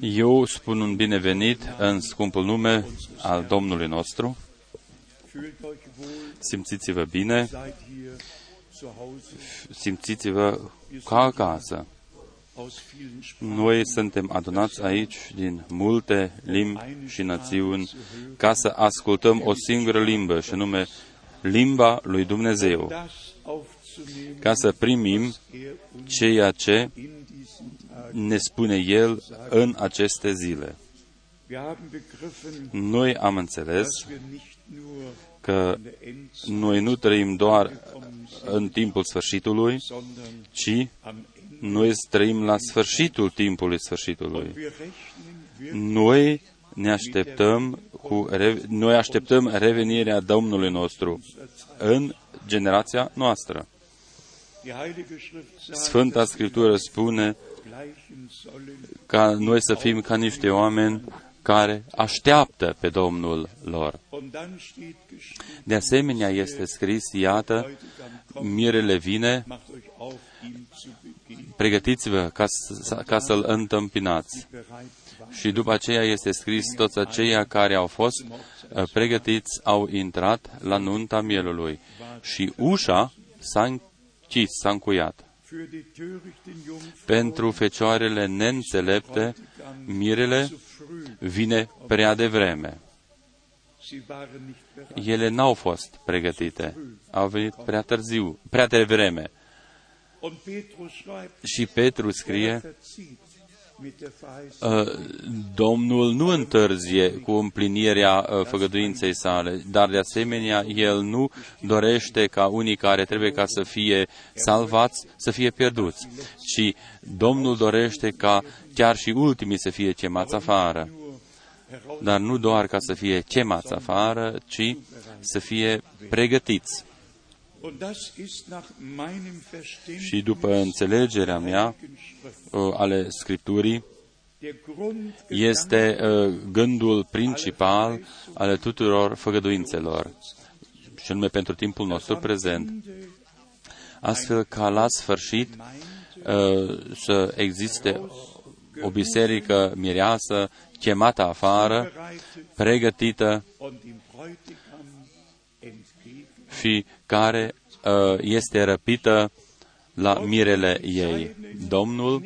Eu spun un binevenit în scumpul nume al Domnului nostru. Simțiți-vă bine, simțiți-vă ca acasă. Noi suntem adunați aici din multe limbi și națiuni ca să ascultăm o singură limbă, și nume limba lui Dumnezeu, ca să primim ceea ce ne spune El în aceste zile. Noi am înțeles că noi nu trăim doar în timpul sfârșitului, ci noi trăim la sfârșitul timpului sfârșitului. Noi ne așteptăm cu, noi așteptăm revenirea Domnului nostru în generația noastră. Sfânta Scriptură spune ca noi să fim ca niște oameni care așteaptă pe Domnul lor. De asemenea, este scris, iată, mirele vine, pregătiți-vă ca, ca să-l întâmpinați. Și după aceea este scris, toți aceia care au fost uh, pregătiți au intrat la nunta mielului. Și ușa s-a închis, s-a încuiat. Pentru fecioarele neînțelepte, mirele vine prea devreme. Ele n-au fost pregătite, au venit prea târziu, prea devreme. Și Petru scrie, Uh, Domnul nu întârzie cu împlinirea uh, făgăduinței sale, dar de asemenea El nu dorește ca unii care trebuie ca să fie salvați să fie pierduți, ci Domnul dorește ca chiar și ultimii să fie chemați afară. Dar nu doar ca să fie chemați afară, ci să fie pregătiți. Și după înțelegerea mea uh, ale Scripturii, este uh, gândul principal ale tuturor făgăduințelor, și anume pentru timpul nostru prezent. Astfel ca la sfârșit uh, să existe o biserică mireasă chemată afară, pregătită și care uh, este răpită la mirele ei. Domnul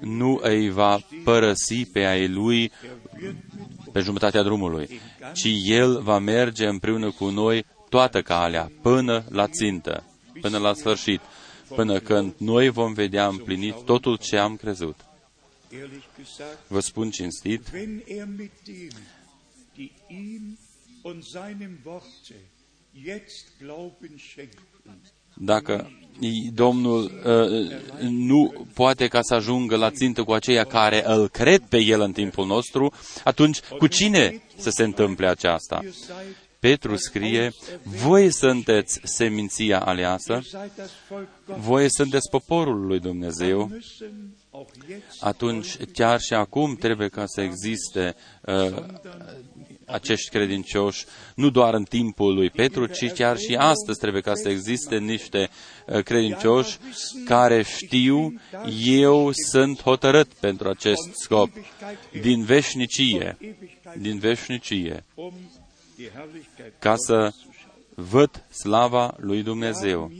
nu îi va părăsi pe ai lui pe jumătatea drumului, ci El va merge împreună cu noi toată calea, până la țintă, până la sfârșit, până când noi vom vedea împlinit totul ce am crezut. Vă spun cinstit, dacă Domnul uh, nu poate ca să ajungă la țintă cu aceia care îl cred pe El în timpul nostru, atunci cu cine să se întâmple aceasta? Petru scrie, voi sunteți seminția aleasă, voi sunteți poporul lui Dumnezeu, atunci chiar și acum trebuie ca să existe uh, acești credincioși, nu doar în timpul lui Petru, ci chiar și astăzi trebuie ca să existe niște uh, credincioși care știu, eu sunt hotărât pentru acest scop, din veșnicie, din veșnicie, ca să văd slava lui Dumnezeu.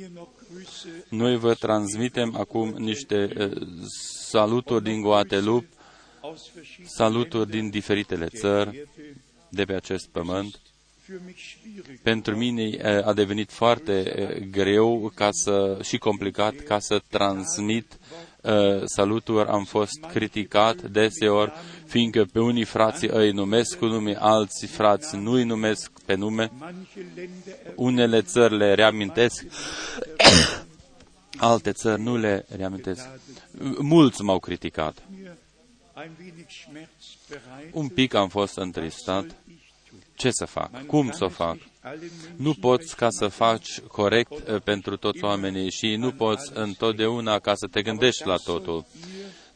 Noi vă transmitem acum niște uh, saluturi din Guadeloupe, saluturi din diferitele țări, de pe acest pământ. Pentru mine a devenit foarte greu ca să, și complicat ca să transmit saluturi. Am fost criticat deseori, fiindcă pe unii frații îi numesc cu nume, alții frați nu îi numesc pe nume. Unele țări le reamintesc, alte țări nu le reamintesc. Mulți m-au criticat. Un pic am fost întristat. Ce să fac? Cum să o fac? Nu poți ca să faci corect eh, pentru toți oamenii și nu poți întotdeauna ca să te gândești la totul.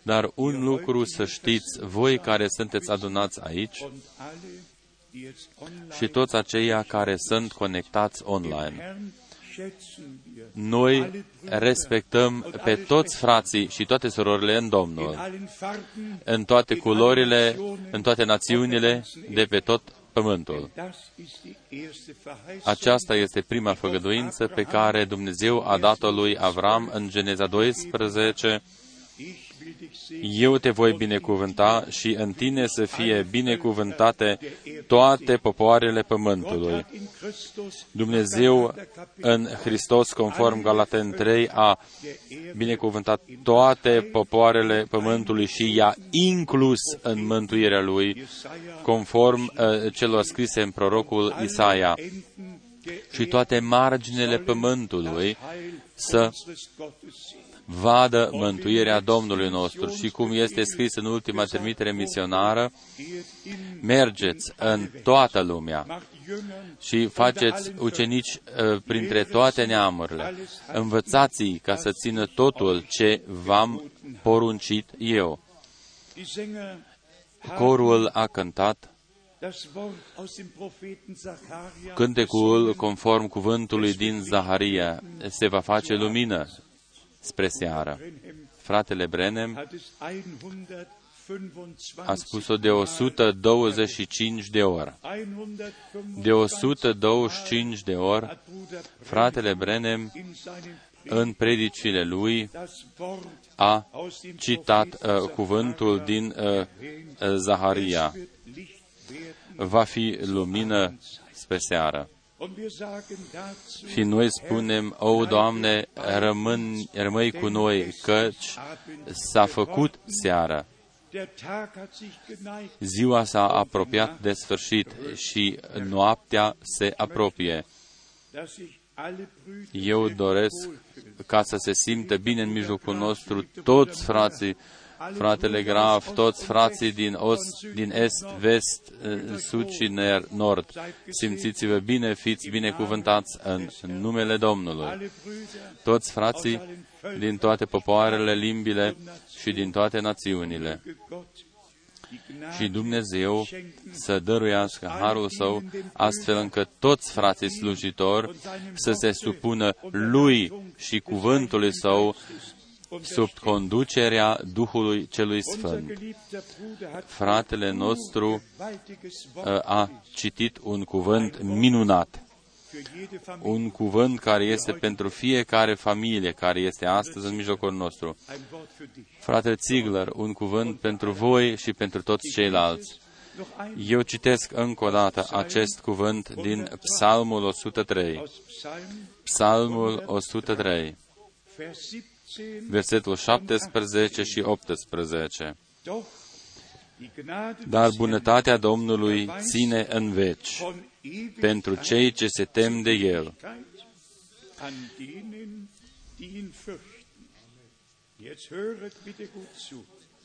Dar un lucru să știți, voi care sunteți adunați aici și toți aceia care sunt conectați online. Noi respectăm pe toți frații și toate surorile în Domnul, în toate culorile, în toate națiunile de pe tot pământul. Aceasta este prima făgăduință pe care Dumnezeu a dat-o lui Avram în Geneza 12, eu te voi binecuvânta și în tine să fie binecuvântate toate popoarele pământului. Dumnezeu în Hristos, conform Galaten 3, a binecuvântat toate popoarele pământului și i-a inclus în mântuirea lui, conform uh, celor scrise în prorocul Isaia și toate marginile pământului să vadă mântuirea Domnului nostru. Și cum este scris în ultima trimitere misionară, mergeți în toată lumea și faceți ucenici uh, printre toate neamurile. Învățați-i ca să țină totul ce v-am poruncit eu. Corul a cântat Cântecul, conform cuvântului din Zaharia, se va face lumină spre seară. Fratele Brenem a spus-o de 125 de ori. De 125 de ori, fratele Brenem, în predicile lui, a citat uh, cuvântul din uh, uh Zaharia. Va fi lumină spre seară. Și noi spunem, o, Doamne, rămân, rămâi cu noi, căci s-a făcut seara. Ziua s-a apropiat de sfârșit și noaptea se apropie. Eu doresc ca să se simtă bine în mijlocul nostru toți frații fratele Graf, toți frații din, ost, din est, vest, sud și nord. Simțiți-vă bine, fiți binecuvântați în numele Domnului. Toți frații din toate popoarele, limbile și din toate națiunile. Și Dumnezeu să dăruiască harul său, astfel încât toți frații slujitori să se supună lui și cuvântului său sub conducerea Duhului Celui Sfânt. Fratele nostru uh, a citit un cuvânt minunat, un cuvânt care este pentru fiecare familie care este astăzi în mijlocul nostru. Fratele Ziegler, un cuvânt pentru voi și pentru toți ceilalți. Eu citesc încă o dată acest cuvânt din Psalmul 103. Psalmul 103 versetul 17 și 18. Dar bunătatea Domnului ține în veci pentru cei ce se tem de El.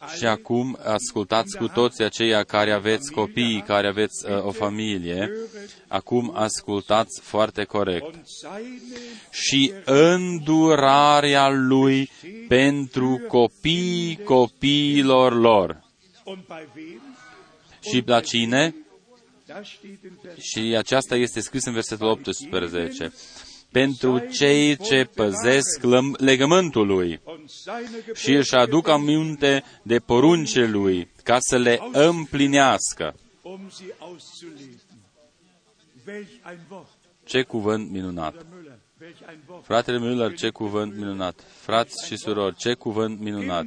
Jetzt höret bitte gut zu. Și acum ascultați cu toți aceia care aveți copii, care aveți uh, o familie, acum ascultați foarte corect. Și îndurarea lui pentru copiii copiilor lor. Și la cine? Și aceasta este scris în versetul 18 pentru cei ce păzesc legământul lui și își aduc aminte de porunce lui ca să le împlinească. Ce cuvânt minunat! Fratele Müller, ce cuvânt minunat! Frați și surori, ce cuvânt minunat!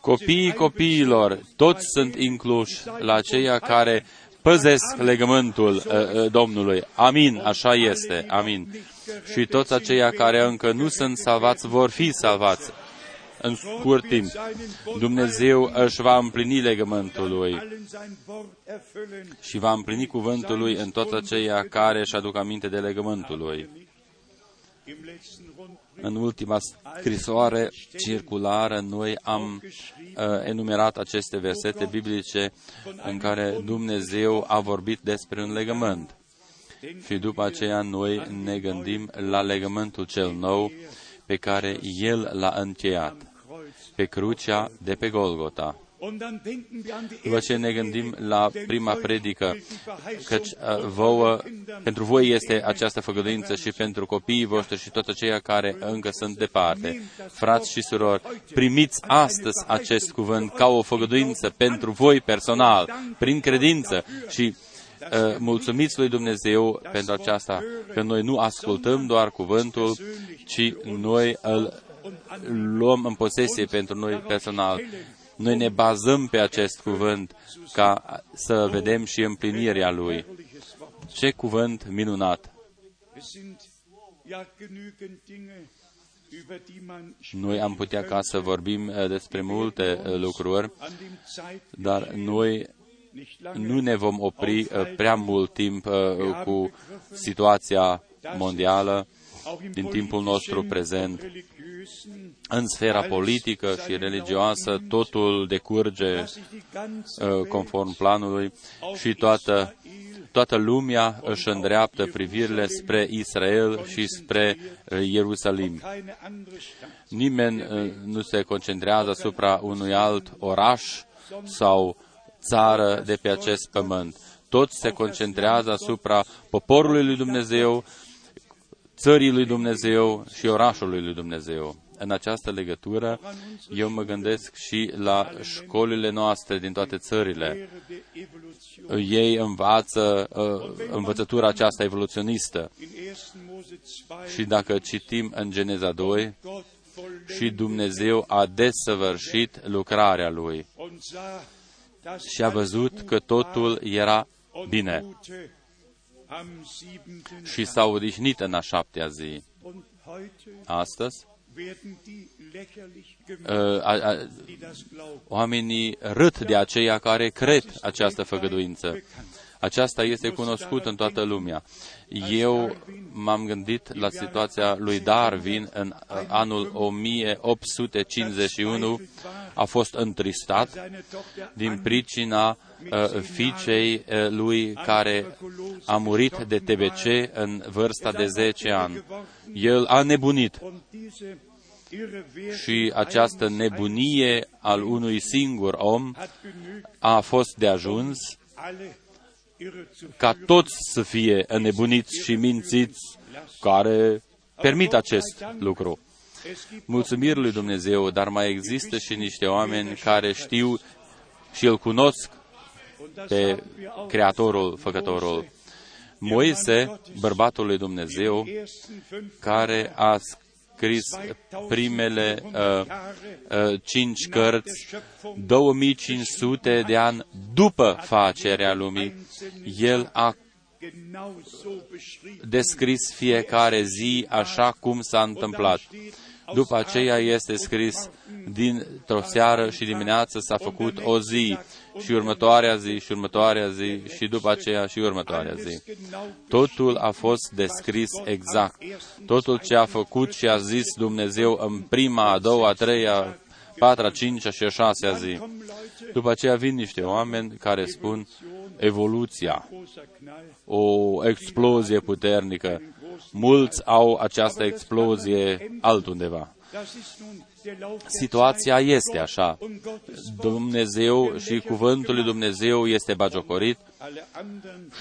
Copiii copiilor, toți sunt incluși la aceia care păzesc legământul uh, uh, Domnului. Amin, așa este, amin. Și toți aceia care încă nu sunt salvați vor fi salvați în scurt timp. Dumnezeu își va împlini legământul lui și va împlini cuvântul lui în toți aceia care își aduc aminte de legământul lui în ultima scrisoare circulară, noi am uh, enumerat aceste versete biblice în care Dumnezeu a vorbit despre un legământ. Și după aceea noi ne gândim la legământul cel nou pe care El l-a încheiat pe crucea de pe Golgota. După ce ne gândim la prima predică, căci uh, vouă, pentru voi este această făgăduință și pentru copiii voștri și toți aceia care încă sunt departe. Frați și surori, primiți astăzi acest cuvânt ca o făgăduință pentru voi personal, prin credință și uh, mulțumiți lui Dumnezeu pentru aceasta, că noi nu ascultăm doar cuvântul, ci noi îl luăm în posesie pentru noi personal. Noi ne bazăm pe acest cuvânt ca să vedem și împlinirea lui. Ce cuvânt minunat! Noi am putea ca să vorbim uh, despre multe uh, lucruri, dar noi nu ne vom opri uh, prea mult timp cu situația mondială din timpul nostru prezent. În sfera politică și religioasă, totul decurge uh, conform planului și toată, toată lumea își îndreaptă privirile spre Israel și spre uh, Ierusalim. Nimeni uh, nu se concentrează asupra unui alt oraș sau țară de pe acest pământ. Toți se concentrează asupra poporului lui Dumnezeu, țării lui Dumnezeu și orașului lui Dumnezeu. În această legătură, eu mă gândesc și la școlile noastre din toate țările. Ei învață uh, învățătura aceasta evoluționistă. Și dacă citim în Geneza 2, și Dumnezeu a desăvârșit lucrarea Lui și a văzut că totul era bine și s-a odihnit în a șaptea zi. Astăzi, uh, oamenii râd de aceia care cred această făgăduință. Aceasta este cunoscută în toată lumea. Eu m-am gândit la situația lui Darwin în uh, anul 1851. A fost întristat din pricina uh, fiicei uh, lui care a murit de TBC în vârsta de 10 ani. El a nebunit și această nebunie al unui singur om a fost de ajuns ca toți să fie înnebuniți și mințiți care permit acest lucru. Mulțumiri lui Dumnezeu, dar mai există și niște oameni care știu și îl cunosc pe Creatorul, Făcătorul. Moise, bărbatul lui Dumnezeu, care a scris primele uh, uh, cinci cărți 2500 de ani după facerea lumii. El a descris fiecare zi așa cum s-a întâmplat. După aceea este scris, dintr-o seară și dimineață s-a făcut o zi și următoarea zi și următoarea zi și după aceea și următoarea zi. Totul a fost descris exact. Totul ce a făcut și a zis Dumnezeu în prima, a doua, a treia, patra, cincea și a șasea zi. După aceea vin niște oameni care spun evoluția, o explozie puternică. Mulți au această explozie altundeva. Situația este așa. Dumnezeu și cuvântul lui Dumnezeu este bagiocorit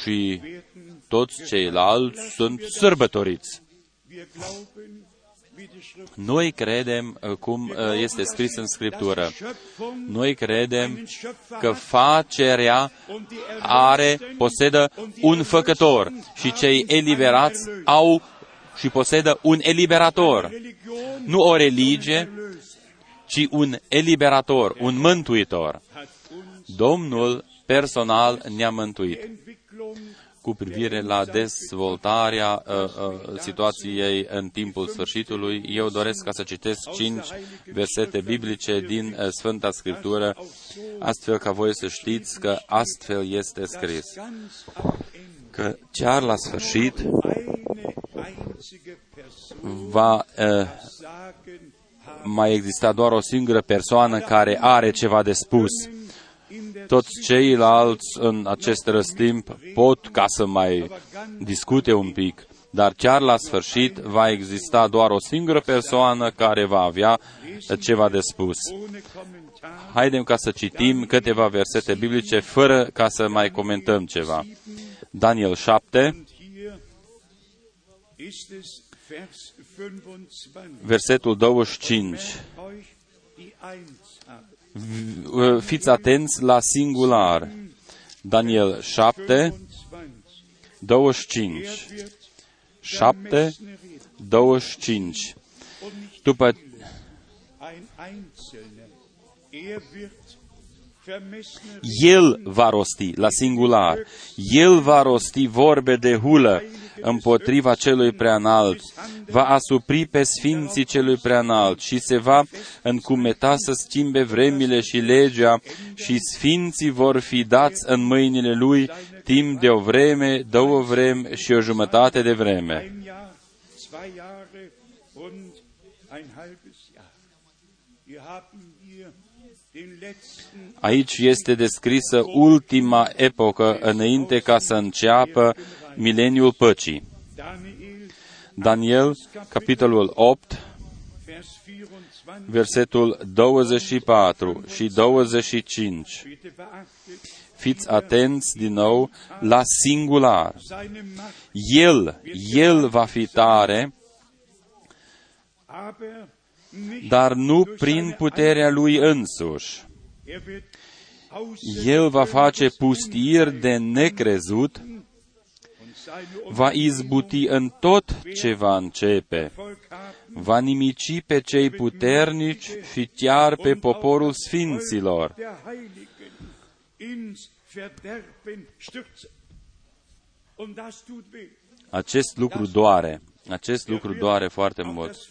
și toți ceilalți sunt sărbătoriți. Noi credem, uh, cum uh, este scris în Scriptură, noi credem că facerea are, posedă un făcător și cei eliberați au și posedă un eliberator. Nu o religie, ci un eliberator, un mântuitor. Domnul personal ne-a mântuit cu privire la dezvoltarea uh, uh, situației în timpul sfârșitului, eu doresc ca să citesc cinci versete biblice din uh, Sfânta Scriptură, astfel ca voi să știți că astfel este scris. Că chiar la sfârșit va uh, mai exista doar o singură persoană care are ceva de spus. Toți ceilalți în acest răstimp pot ca să mai discute un pic, dar chiar la sfârșit va exista doar o singură persoană care va avea ceva de spus. Haidem ca să citim câteva versete biblice fără ca să mai comentăm ceva. Daniel 7, versetul 25. Fiți atenți la singular. Daniel 7, 25. 7, 25. După el va rosti, la singular, el va rosti vorbe de hulă împotriva celui preanalt, va asupri pe sfinții celui preanalt și se va încumeta să schimbe vremile și legea și sfinții vor fi dați în mâinile lui timp de o vreme, două vreme și o jumătate de vreme. Aici este descrisă ultima epocă înainte ca să înceapă mileniul păcii. Daniel, capitolul 8, versetul 24 și 25. Fiți atenți din nou la singular. El, El va fi tare, dar nu prin puterea lui însuși. El va face pustiri de necrezut, va izbuti în tot ce va începe, va nimici pe cei puternici și chiar pe poporul sfinților. Acest lucru doare. Acest lucru doare foarte mult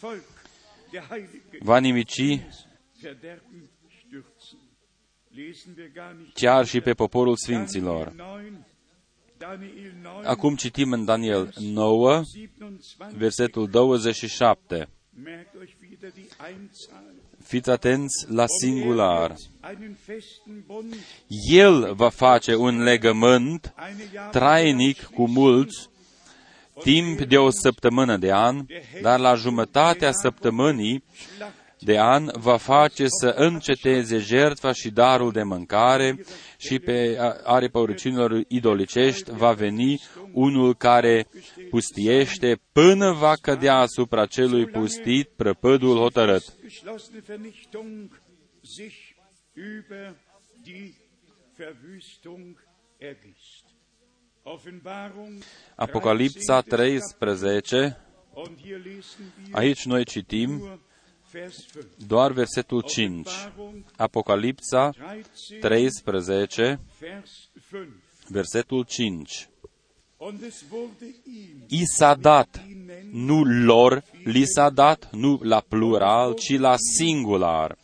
va nimici chiar și pe poporul Sfinților. Acum citim în Daniel 9, versetul 27. Fiți atenți la singular. El va face un legământ trainic cu mulți timp de o săptămână de an, dar la jumătatea săptămânii de an va face să înceteze jertfa și darul de mâncare și pe aripa urăciunilor idolicești va veni unul care pustiește până va cădea asupra celui pustit prăpădul hotărât. Apocalipsa 13, aici noi citim doar versetul 5. Apocalipsa 13, versetul 5. I s-a dat, nu lor li s-a dat, nu la plural, ci la singular.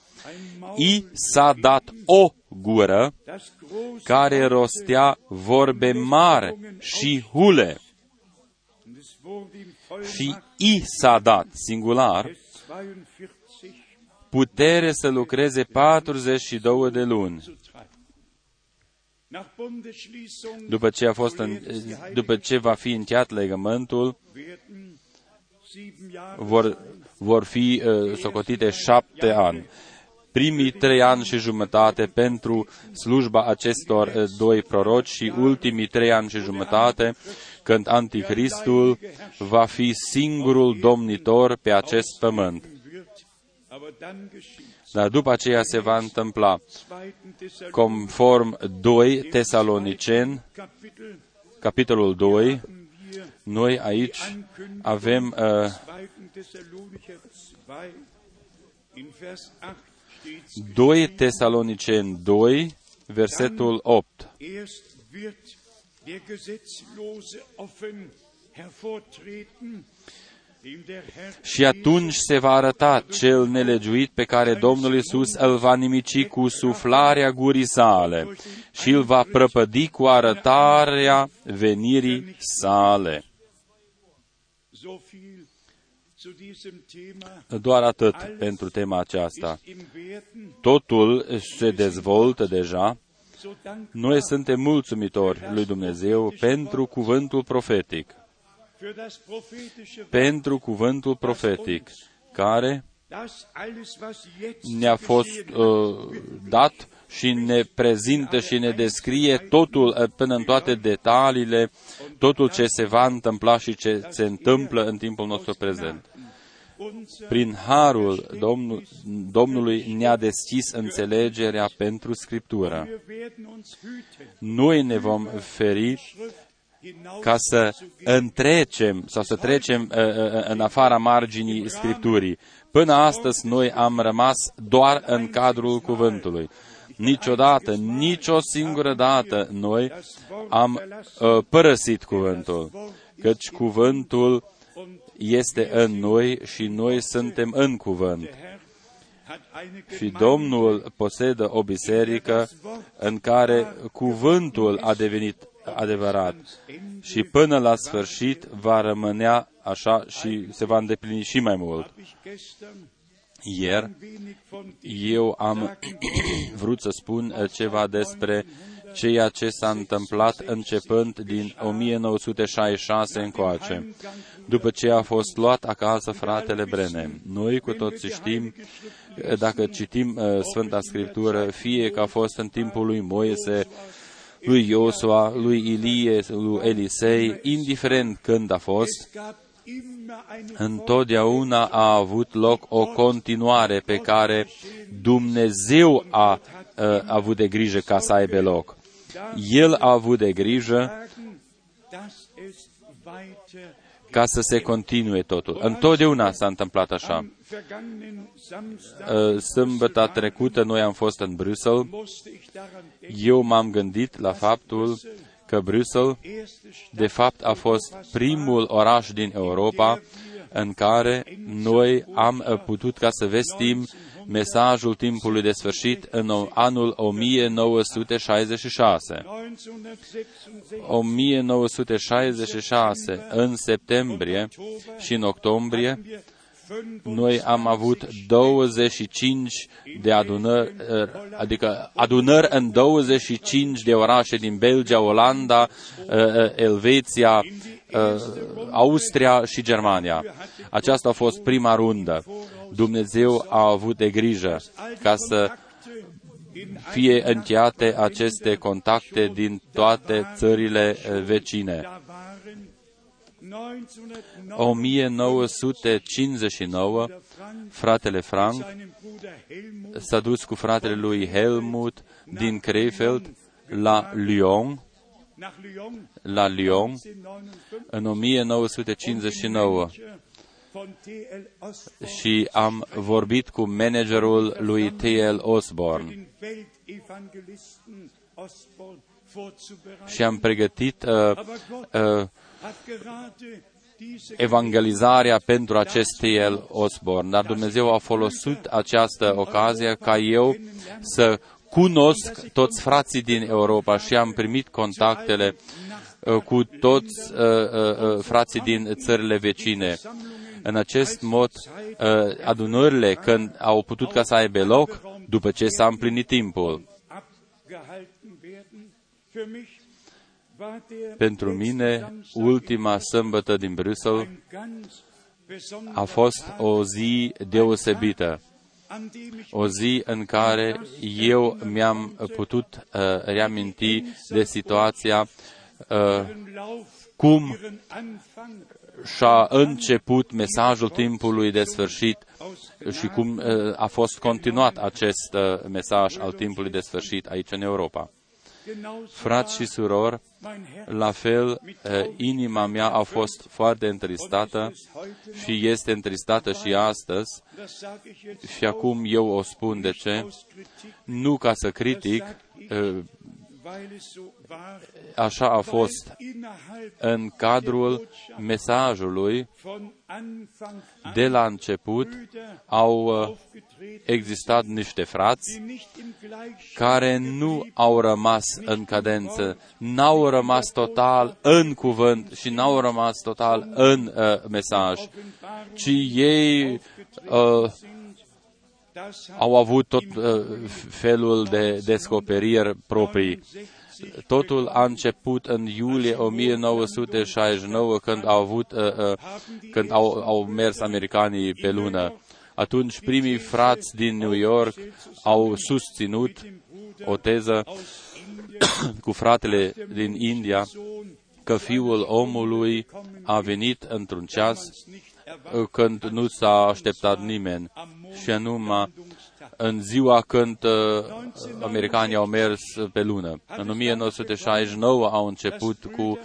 I s-a dat o gură care rostea vorbe mari și hule. Și i s-a dat, singular, putere să lucreze 42 de luni. După ce, a fost în, după ce va fi încheiat legământul, vor, vor fi uh, socotite șapte ani primii trei ani și jumătate pentru slujba acestor eh, doi proroci și ultimii trei ani și jumătate când Anticristul va fi singurul domnitor pe acest pământ. Dar după aceea se va întâmpla conform 2 Tesalonicen, capitolul 2, noi aici avem uh, 2 Tesaloniceni 2, versetul 8. Și atunci se va arăta cel nelegiuit pe care Domnul Isus îl va nimici cu suflarea gurii sale și îl va prăpădi cu arătarea venirii sale. Doar atât pentru tema aceasta. Totul se dezvoltă deja. Noi suntem mulțumitori lui Dumnezeu pentru cuvântul profetic. Pentru cuvântul profetic care ne-a fost uh, dat și ne prezintă și ne descrie totul uh, până în toate detaliile, totul ce se va întâmpla și ce se întâmplă în timpul nostru prezent. Prin harul Domnul, Domnului ne-a deschis înțelegerea pentru Scriptură. Noi ne vom feri ca să întrecem sau să trecem uh, uh, în afara marginii Scripturii. Până astăzi noi am rămas doar în cadrul cuvântului. Niciodată, nicio singură dată noi am uh, părăsit cuvântul, căci cuvântul este în noi și noi suntem în cuvânt. Și Domnul posedă o biserică în care cuvântul a devenit adevărat și până la sfârșit va rămânea așa și se va îndeplini și mai mult. Ieri eu am vrut să spun ceva despre ceea ce s-a întâmplat începând din 1966 încoace, după ce a fost luat acasă fratele Brenem. Noi cu toții știm, dacă citim uh, Sfânta Scriptură, fie că a fost în timpul lui Moise, lui Iosua, lui Ilie, lui Elisei, indiferent când a fost, întotdeauna a avut loc o continuare pe care Dumnezeu a, a avut de grijă ca să aibă loc. El a avut de grijă ca să se continue totul. Întotdeauna s-a întâmplat așa. Sâmbătă trecută noi am fost în Bruxelles. Eu m-am gândit la faptul că Bruxelles, de fapt, a fost primul oraș din Europa în care noi am putut ca să vestim mesajul timpului de sfârșit în anul 1966. 1966, în septembrie și în octombrie, noi am avut 25 de adunări, adică adunări în 25 de orașe din Belgia, Olanda, Elveția, Austria și Germania. Aceasta a fost prima rundă. Dumnezeu a avut de grijă ca să fie încheiate aceste contacte din toate țările vecine. 1959, fratele Frank s-a dus cu fratele lui Helmut din Krefeld la Lyon, la Lyon, în 1959 și am vorbit cu managerul lui T.L. Osborne și am pregătit uh, uh, evangelizarea pentru acest T.L. Osborne. Dar Dumnezeu a folosit această ocazie ca eu să cunosc toți frații din Europa și am primit contactele uh, cu toți uh, uh, uh, frații din țările vecine. În acest mod, uh, adunările, când au putut ca să aibă loc, după ce s-a împlinit timpul, pentru mine, ultima sâmbătă din Bruxelles a fost o zi deosebită, o zi în care eu mi-am putut uh, reaminti de situația uh, cum și-a început mesajul timpului de sfârșit și cum uh, a fost continuat acest uh, mesaj al timpului de sfârșit aici în Europa. Frați și surori, la fel, eh, inima mea a fost foarte întristată și este întristată și astăzi. Și acum eu o spun de ce. Nu ca să critic, eh, așa a fost în cadrul mesajului de la început au uh, existat niște frați care nu au rămas în cadență, n-au rămas total în cuvânt și n-au rămas total în uh, mesaj, ci ei uh, au avut tot uh, felul de descoperiri proprii. Totul a început în iulie 1969 când au avut, uh, uh, când au, au mers americanii pe lună. Atunci primii frați din New York au susținut o teză cu fratele din India că fiul omului a venit într-un ceas când nu s-a așteptat nimeni și anume în ziua când uh, americanii au mers pe lună. În 1969 au început cu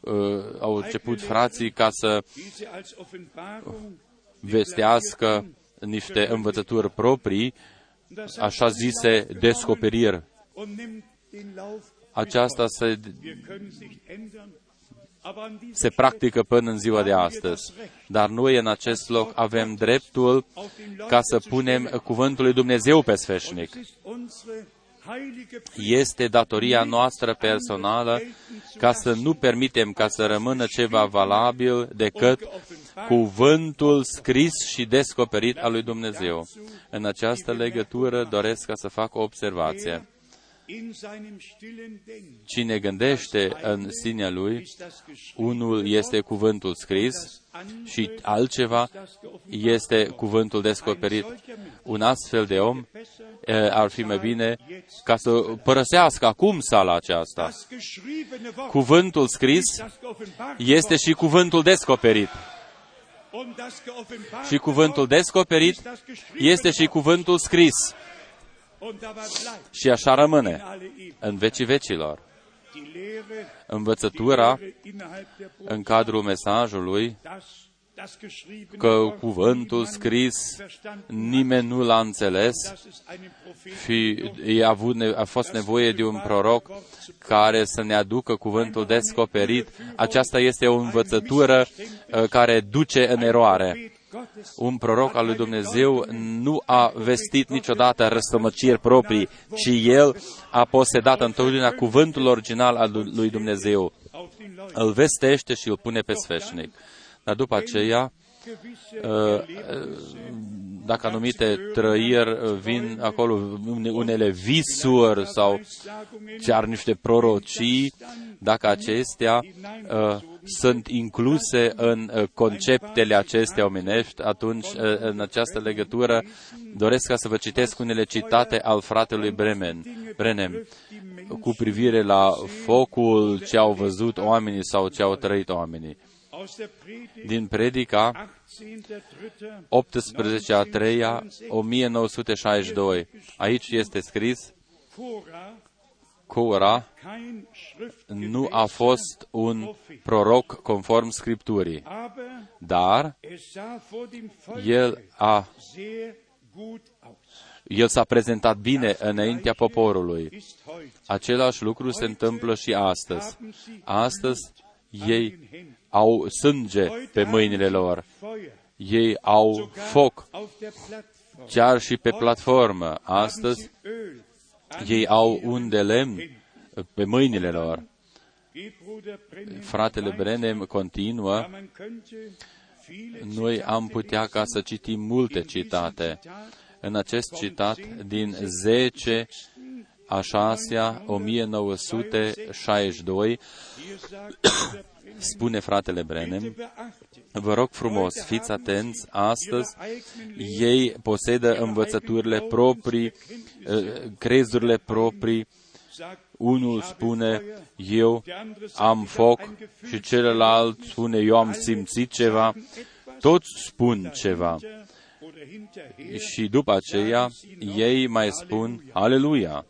uh, au început frații ca să vestească niște învățături proprii, așa zise descoperiri. Aceasta se, se practică până în ziua de astăzi. Dar noi în acest loc avem dreptul ca să punem cuvântul lui Dumnezeu pe sfeșnic. Este datoria noastră personală ca să nu permitem ca să rămână ceva valabil decât cuvântul scris și descoperit al lui Dumnezeu. În această legătură doresc ca să fac o observație. Cine gândește în sinea lui, unul este cuvântul scris și altceva este cuvântul descoperit. Un astfel de om ar fi mai bine ca să părăsească acum sala aceasta. Cuvântul scris este și cuvântul descoperit. Și cuvântul descoperit este și cuvântul scris. Și așa rămâne în vecii vecilor. Învățătura în cadrul mesajului că cuvântul scris nimeni nu l-a înțeles și a, avut, a fost nevoie de un proroc care să ne aducă cuvântul descoperit. Aceasta este o învățătură uh, care duce în eroare un proroc al lui Dumnezeu nu a vestit niciodată răstămăciri proprii, ci el a posedat întotdeauna cuvântul original al lui Dumnezeu. Îl vestește și îl pune pe sfeșnic. Dar după aceea, uh, dacă anumite trăiri vin acolo, unele visuri sau chiar niște prorocii, dacă acestea uh, sunt incluse în uh, conceptele acestea omenești, atunci, uh, în această legătură, doresc ca să vă citesc unele citate al fratelui Bremen, Brenem cu privire la focul ce au văzut oamenii sau ce au trăit oamenii. Din predica 18 a 3 1962. Aici este scris Cora nu a fost un proroc conform Scripturii, dar el a el s-a prezentat bine înaintea poporului. Același lucru se întâmplă și astăzi. Astăzi ei au sânge pe mâinile lor. Ei au foc chiar și pe platformă. Astăzi ei au un de lemn pe mâinile lor. Fratele Brenem continuă, noi am putea ca să citim multe citate. În acest citat din 10 a 6 1962, spune fratele Brenem, vă rog frumos, fiți atenți, astăzi ei posedă învățăturile proprii, eh, crezurile proprii, unul spune, eu am foc și celălalt spune, eu am simțit ceva, toți spun ceva. Și după aceea, ei mai spun, Aleluia!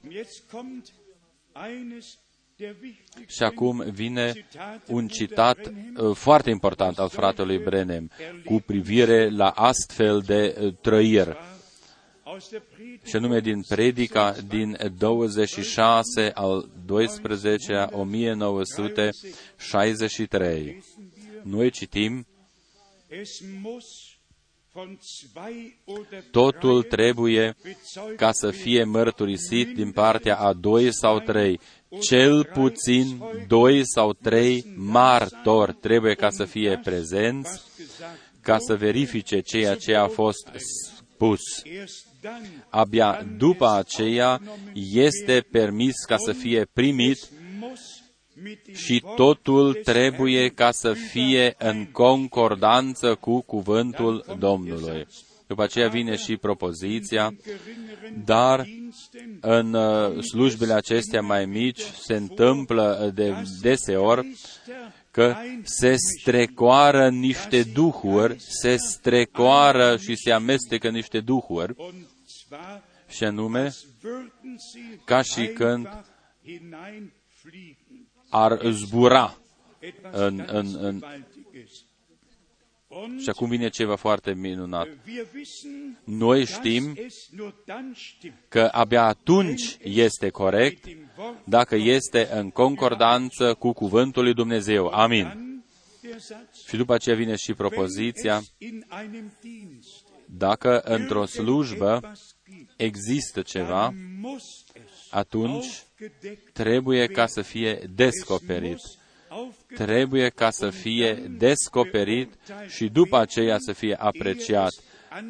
Și acum vine un citat uh, foarte important al fratelui Brenem cu privire la astfel de uh, trăiri. Și anume din predica din 26 al 12 1963. Noi citim Totul trebuie ca să fie mărturisit din partea a doi sau trei. Cel puțin doi sau trei martori trebuie ca să fie prezenți, ca să verifice ceea ce a fost spus. Abia după aceea este permis ca să fie primit și totul trebuie ca să fie în concordanță cu cuvântul Domnului. După aceea vine și propoziția, dar în uh, slujbele acestea mai mici se întâmplă de deseori că se strecoară niște duhuri, se strecoară și se amestecă niște duhuri, și anume ca și când ar zbura în, în, în, și acum vine ceva foarte minunat. Noi știm că abia atunci este corect dacă este în concordanță cu cuvântul lui Dumnezeu. Amin. Și după aceea vine și propoziția, dacă într-o slujbă există ceva, atunci trebuie ca să fie descoperit. Trebuie ca să fie descoperit și după aceea să fie apreciat,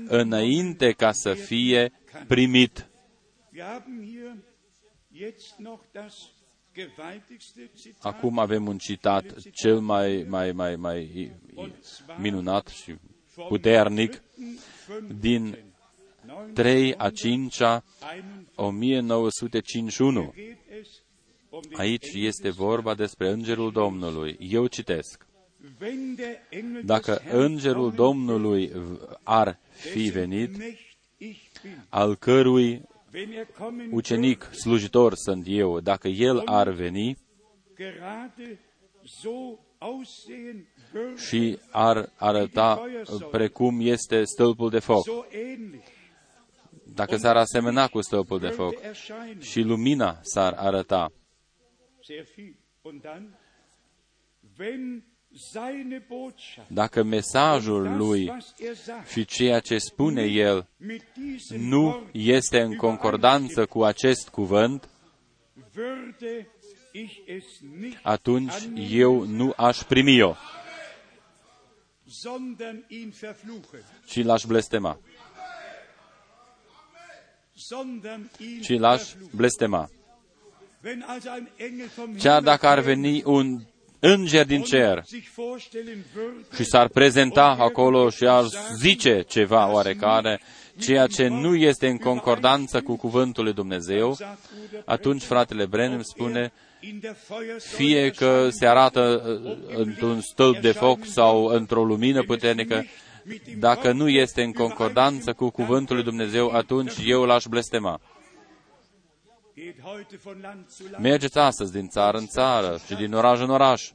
înainte ca să fie primit. Acum avem un citat cel mai, mai, mai, mai minunat și puternic din 3 a 5 a 1951. Aici este vorba despre Îngerul Domnului. Eu citesc. Dacă Îngerul Domnului ar fi venit, al cărui ucenic, slujitor sunt eu, dacă el ar veni și ar arăta precum este stâlpul de foc, dacă s-ar asemăna cu stâlpul de foc și lumina s-ar arăta, dacă mesajul lui și ceea ce spune el nu este în concordanță cu acest cuvânt, atunci eu nu aș primi-o, ci l-aș blestema. Ci l-aș blestema. Chiar dacă ar veni un înger din cer și s-ar prezenta acolo și ar zice ceva oarecare, ceea ce nu este în concordanță cu cuvântul lui Dumnezeu, atunci fratele Brenem spune, fie că se arată uh, într-un stâlp de foc sau într-o lumină puternică, dacă nu este în concordanță cu cuvântul lui Dumnezeu, atunci eu l-aș blestema. Mergeți astăzi din țară în țară și din oraș în oraș.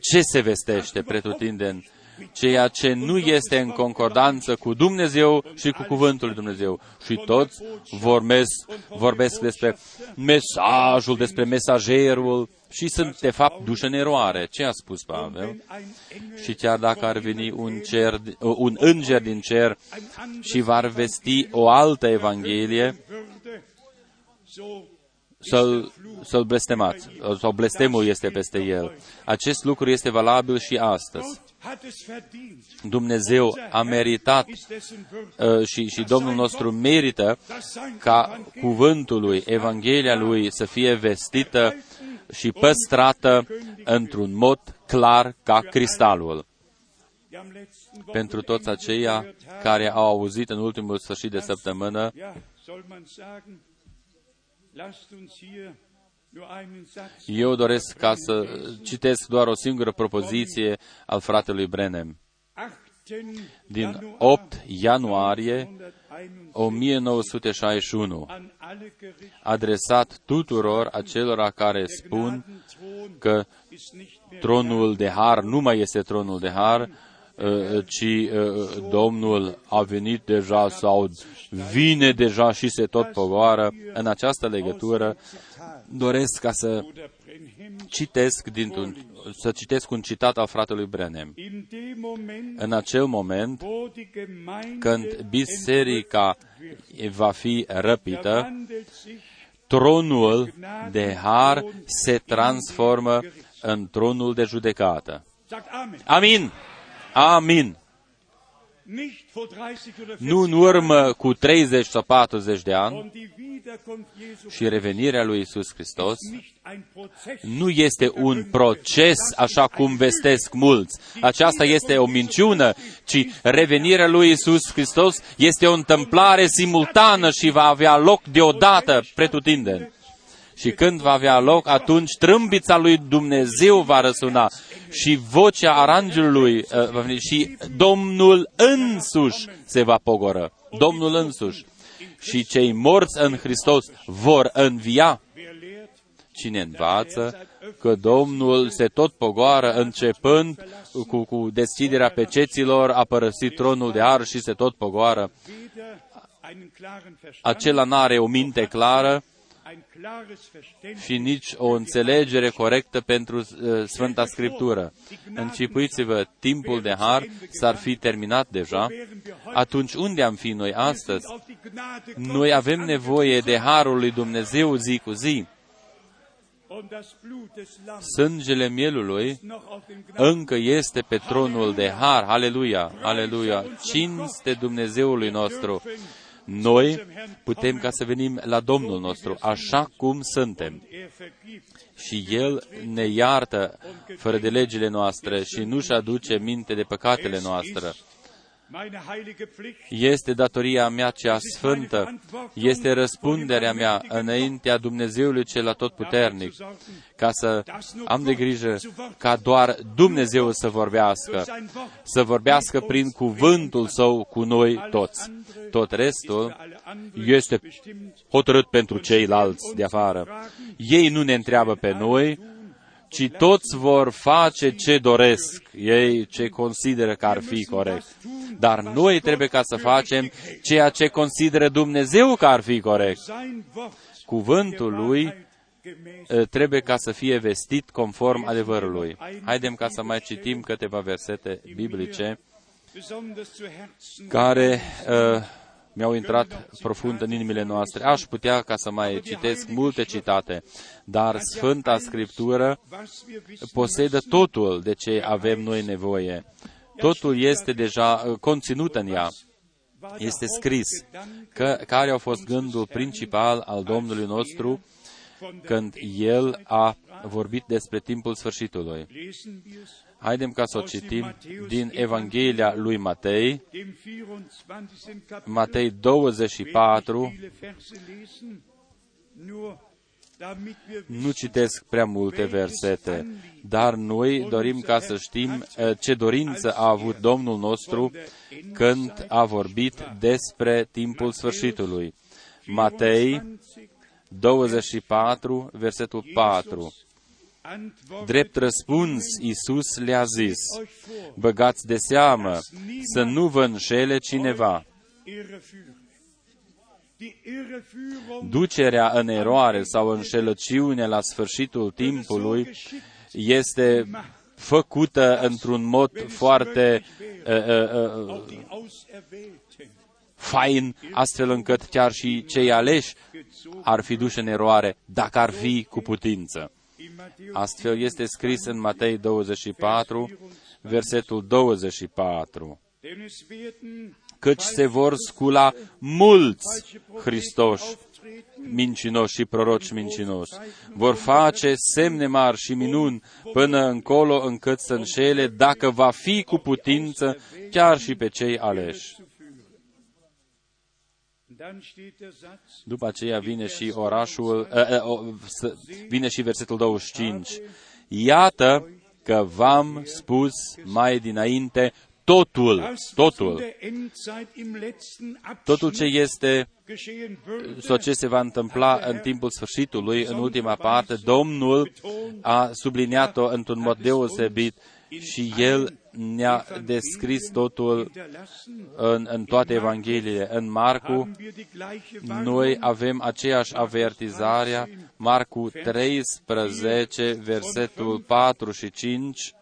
Ce se vestește pretutindeni? Ceea ce nu este în concordanță cu Dumnezeu și cu Cuvântul lui Dumnezeu. Și toți vorbesc, vorbesc despre mesajul, despre mesagerul și sunt, de fapt, duși în eroare. Ce a spus Pavel? Și chiar dacă ar veni un, cer, un înger din cer și va vesti o altă Evanghelie, să-l, să-l blestemați, sau blestemul este peste el. Acest lucru este valabil și astăzi. Dumnezeu a meritat uh, și, și Domnul nostru merită ca cuvântul lui, Evanghelia lui să fie vestită și păstrată într-un mod clar ca cristalul. Pentru toți aceia care au auzit în ultimul sfârșit de săptămână, eu doresc ca să citesc doar o singură propoziție al fratelui Brenem. Din 8 ianuarie 1961, adresat tuturor acelora care spun că tronul de har nu mai este tronul de har, uh, ci uh, Domnul a venit deja sau vine deja și se tot pogoară. În această legătură doresc ca să citesc, dintr-un, să citesc un citat al fratelui Brenem. În acel moment, când biserica va fi răpită, tronul de har se transformă în tronul de judecată. Amin! Amin! nu în urmă cu 30 sau 40 de ani, și revenirea lui Isus Hristos nu este un proces așa cum vestesc mulți. Aceasta este o minciună, ci revenirea lui Isus Hristos este o întâmplare simultană și va avea loc deodată pretutindeni. Și când va avea loc, atunci trâmbița lui Dumnezeu va răsuna și vocea arangelului uh, va veni și Domnul însuși se va pogoră. Domnul însuși. Și cei morți în Hristos vor învia. Cine învață că Domnul se tot pogoară începând cu, cu deschiderea peceților, a părăsit tronul de ar și se tot pogoară. Acela n-are o minte clară, și nici o înțelegere corectă pentru uh, Sfânta Scriptură. Încipuiți-vă, timpul de har s-ar fi terminat deja. Atunci unde am fi noi astăzi? Noi avem nevoie de harul lui Dumnezeu zi cu zi. Sângele mielului încă este pe tronul de har. Aleluia, aleluia. Cinste Dumnezeului nostru noi putem ca să venim la Domnul nostru așa cum suntem. Și El ne iartă fără de legile noastre și nu-și aduce minte de păcatele noastre. Este datoria mea cea sfântă, este răspunderea mea înaintea Dumnezeului cel atotputernic, ca să am de grijă ca doar Dumnezeu să vorbească, să vorbească prin cuvântul Său cu noi toți. Tot restul este hotărât pentru ceilalți de afară. Ei nu ne întreabă pe noi, ci toți vor face ce doresc ei, ce consideră că ar fi corect. Dar noi trebuie ca să facem ceea ce consideră Dumnezeu că ar fi corect. Cuvântul lui trebuie ca să fie vestit conform adevărului. Haidem ca să mai citim câteva versete biblice care uh, mi-au intrat profund în inimile noastre. Aș putea ca să mai citesc multe citate, dar Sfânta Scriptură posedă totul de ce avem noi nevoie. Totul este deja uh, conținut în ea. Este scris că, care a fost gândul principal al Domnului nostru când El a vorbit despre timpul sfârșitului. Haidem ca să o citim din Evanghelia lui Matei, Matei 24. Nu citesc prea multe versete, dar noi dorim ca să știm eh, ce dorință a avut Domnul nostru când a vorbit despre timpul sfârșitului. Matei 24, versetul 4. Drept răspuns, Iisus le-a zis, băgați de seamă să nu vă înșele cineva. Ducerea în eroare sau înșelăciune la sfârșitul timpului este făcută într-un mod foarte uh, uh, uh, fain, astfel încât chiar și cei aleși ar fi duși în eroare, dacă ar fi cu putință. Astfel este scris în Matei 24, versetul 24. Căci se vor scula mulți Hristoși mincinoși și proroci mincinoși. Vor face semne mari și minuni până încolo încât să înșele, dacă va fi cu putință, chiar și pe cei aleși. După aceea vine și orașul, uh, uh, vine și versetul 25. Iată că v-am spus mai dinainte totul, totul, totul ce este sau ce se va întâmpla în timpul sfârșitului, în ultima parte, Domnul a subliniat-o într-un mod deosebit și El ne-a descris totul în, în toate Evangheliile. În Marcu, noi avem aceeași avertizare, Marcu 13, versetul 4 și 5,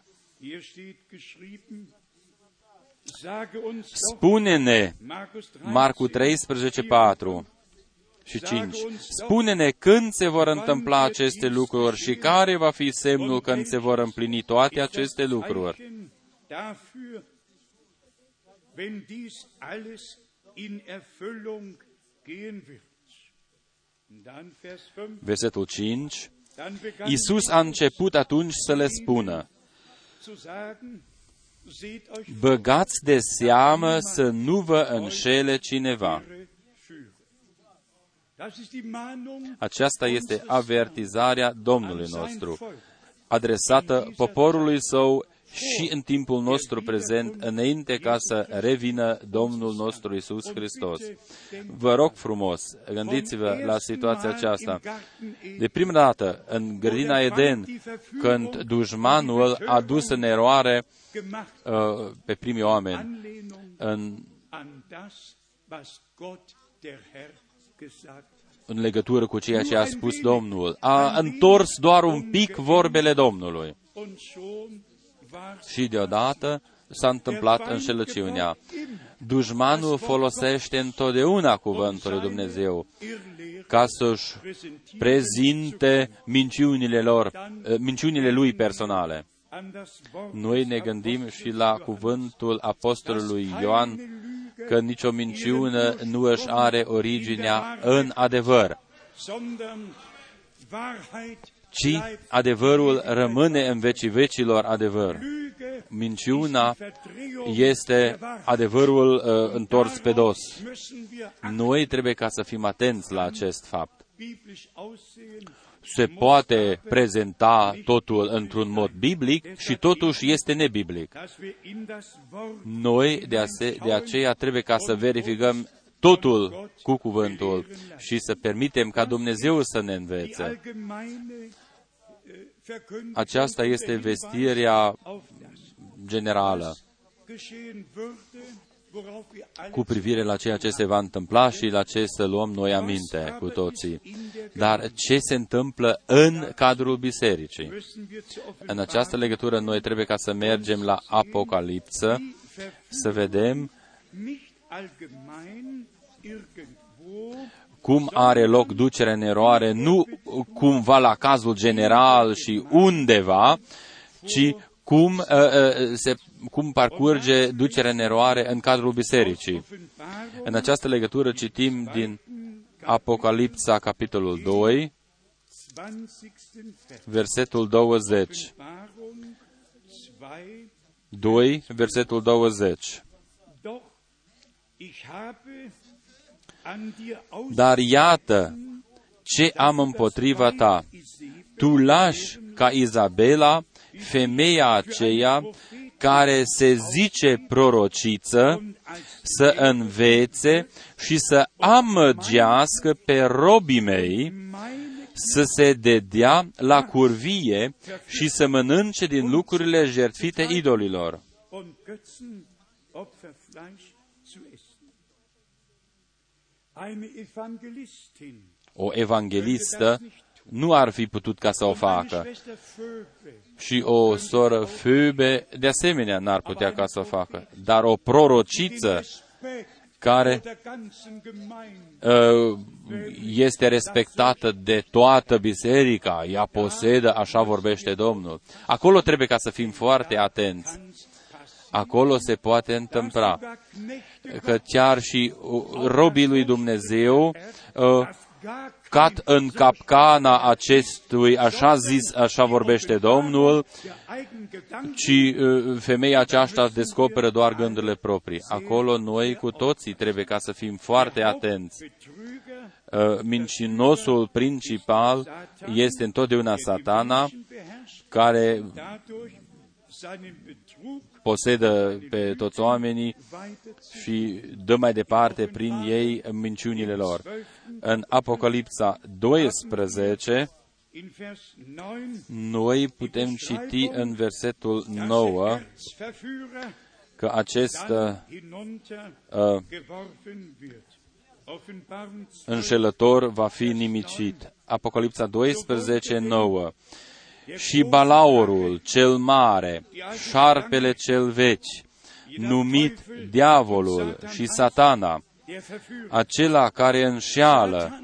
Spune-ne, Marcu 13, 4 și 5, Spune-ne când se vor întâmpla aceste lucruri și care va fi semnul când se vor împlini toate aceste lucruri. Wenn dies alles in Erfüllung gehen wird. Und Dann Vers 5. Versetul 5. Dann begann Iisus a început atunci să le spună, zu sagen, seht euch băgați de seamă să nu vă înșele cineva. Irre führen. Das ist die Mahnung Aceasta este unseres avertizarea Domnului an sein nostru, Volk. adresată poporului său și în timpul nostru prezent, înainte ca să revină Domnul nostru Isus Hristos. Vă rog frumos, gândiți-vă la situația aceasta. De prima dată, în grădina Eden, când dușmanul a dus în eroare gemacht uh, pe primii oameni, Anlehnung în, an das, was Gott der Herr gesagt în legătură cu ceea ce a spus Domnul. A întors doar un pic vorbele Domnului. Und schon war Și deodată s-a întâmplat înșelăciunea. Dușmanul folosește întotdeauna cuvântul lui Dumnezeu Irrlehre ca să-și präsentiert prezinte minciunile lor, eh, minciunile lui personale. an das Wort Noi ne gândim și la cuvântul apostolului Ioan că nicio minciună nu își are originea în adevăr, sondern Wahrheit ci bleibt adevărul rămâne în vecii vecilor adevăr. Lüge Minciuna Verdrehung este der Wahrheit. adevărul uh, întors pe dos. müssen wir Noi trebuie ca să fim atenți la acest fapt. biblisch aussehen, Se poate prezenta totul într-un mod biblic și totuși este nebiblic. dass wir in das Wort Noi de, ase- de aceea trebuie ca să verificăm totul cu cuvântul și să permitem ca Dumnezeu să ne die învețe. allgemeine äh, Verkündigung Aceasta und este der Hinweis vestirea auf das generală geschehen würde, worauf wir alle cu privire la ceea ce se va întâmpla și la ce să luăm noi aminte cu toții. Dar ce se întâmplă în cadrul bisericii? müssen wir zur În această legătură noi trebuie ca să mergem la Apocalipsă, să vedem nicht allgemein irgendwo cum are loc ducerea în eroare, nu cumva la cazul general și undeva, ci cum, uh, uh, se, cum parcurge ducerea în eroare în cadrul bisericii. Offenbarung În această legătură citim din Apocalipsa, capitolul 2, 20. Vers. versetul 20. Offenbarung 2. 2, versetul 20. Dar iată ce am împotriva ta. Tu lași ca Izabela, femeia aceea care se zice prorociță, să învețe și să amăgească pe robii mei să se dedea la curvie și să mănânce din lucrurile jertfite idolilor. O evanghelistă nu ar fi putut ca să o meine facă. Schwester Vögel, Și o soră Föbe, de asemenea, n-ar putea ca să o facă. Dar o prorociță Respekt care der ganzen Gemeinde, uh, este respectată de toată biserica, ea posedă, așa vorbește Domnul. Acolo trebuie ca să fim foarte atenți. Acolo se poate întâmpla sogar Knechte că chiar și uh, robii lui Dumnezeu uh, das gar cad în capcana acestui, așa zis, așa vorbește Domnul, der eigenen Gedanken ci uh, femeia aceasta descoperă doar gândurile proprii. Acolo noi cu toții trebuie ca să fim foarte atenți. Betrüger Uh, Mincinosul principal este întotdeauna satana, beherrscht, care dadurch seinen Betrug posedă pe toți oamenii weiter zu și dă mai departe prin ei minciunile lor. În Apocalipsa 12, in Vers 9 noi putem citi în versetul 9 dass der Erzverführer că acest uh, dann hinunter uh, geworfen wird. Offenbarung 12, înșelător va fi nimicit. Apocalipsa 12, 9. Și Balaurul cel mare, șarpele cel veci, numit diavolul și satana, der Verführer, acela care înșeală,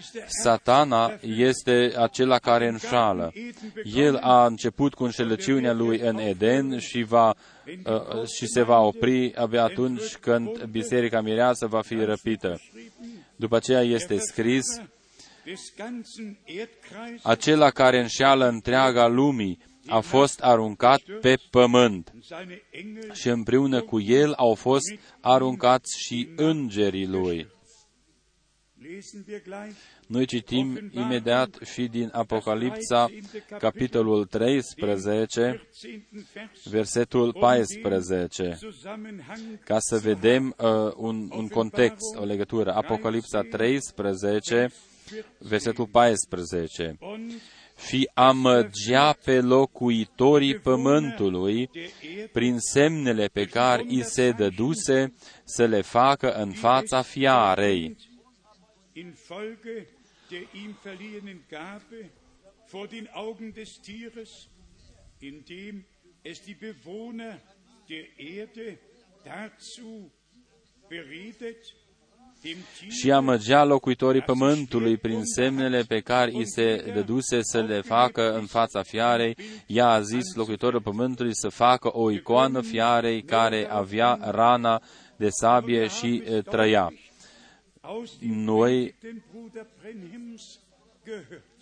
Satan, Satana este acela care înșală. El a început cu înșelăciunea lui în Eden și, va, uh, și se va opri abia atunci când Biserica Mireasă va fi răpită. După aceea este scris, acela care înșeală întreaga lumii a fost aruncat pe pământ și împreună cu el au fost aruncați și îngerii lui. Noi citim imediat și din Apocalipsa, capitolul 13, versetul 14, ca să vedem uh, un, un context, o legătură. Apocalipsa 13, versetul 14 și amăgea pe locuitorii pământului prin semnele pe care i se dăduse să le facă în fața fiarei. indem es die Bewohner der Erde dazu beredet, și amăgea locuitorii pământului prin semnele pe care i se dăduse să le facă în fața fiarei. Ea a zis locuitorii pământului să facă o icoană fiarei care avea rana de sabie și trăia. Noi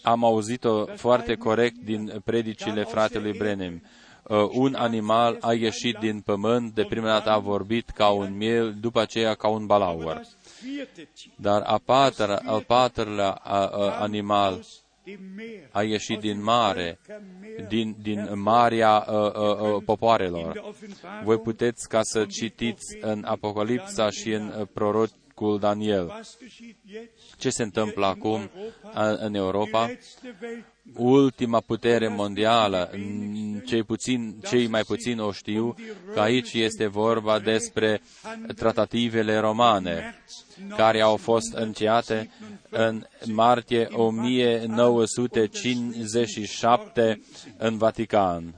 am auzit-o foarte corect din predicile fratelui Brenem. Uh, un animal a ieșit din pământ, de prima dată a vorbit ca un miel, după aceea ca un balaur. Dar a patra, al patrulea a, a, animal a ieșit din mare, din, din marea a, a, a, popoarelor. Voi puteți ca să citiți în Apocalipsa și în prorocul Daniel. Ce se întâmplă acum în Europa? ultima putere mondială, cei, puțin, cei mai puțin o știu, că aici este vorba despre tratativele romane, care au fost încheiate în martie 1957 în Vatican.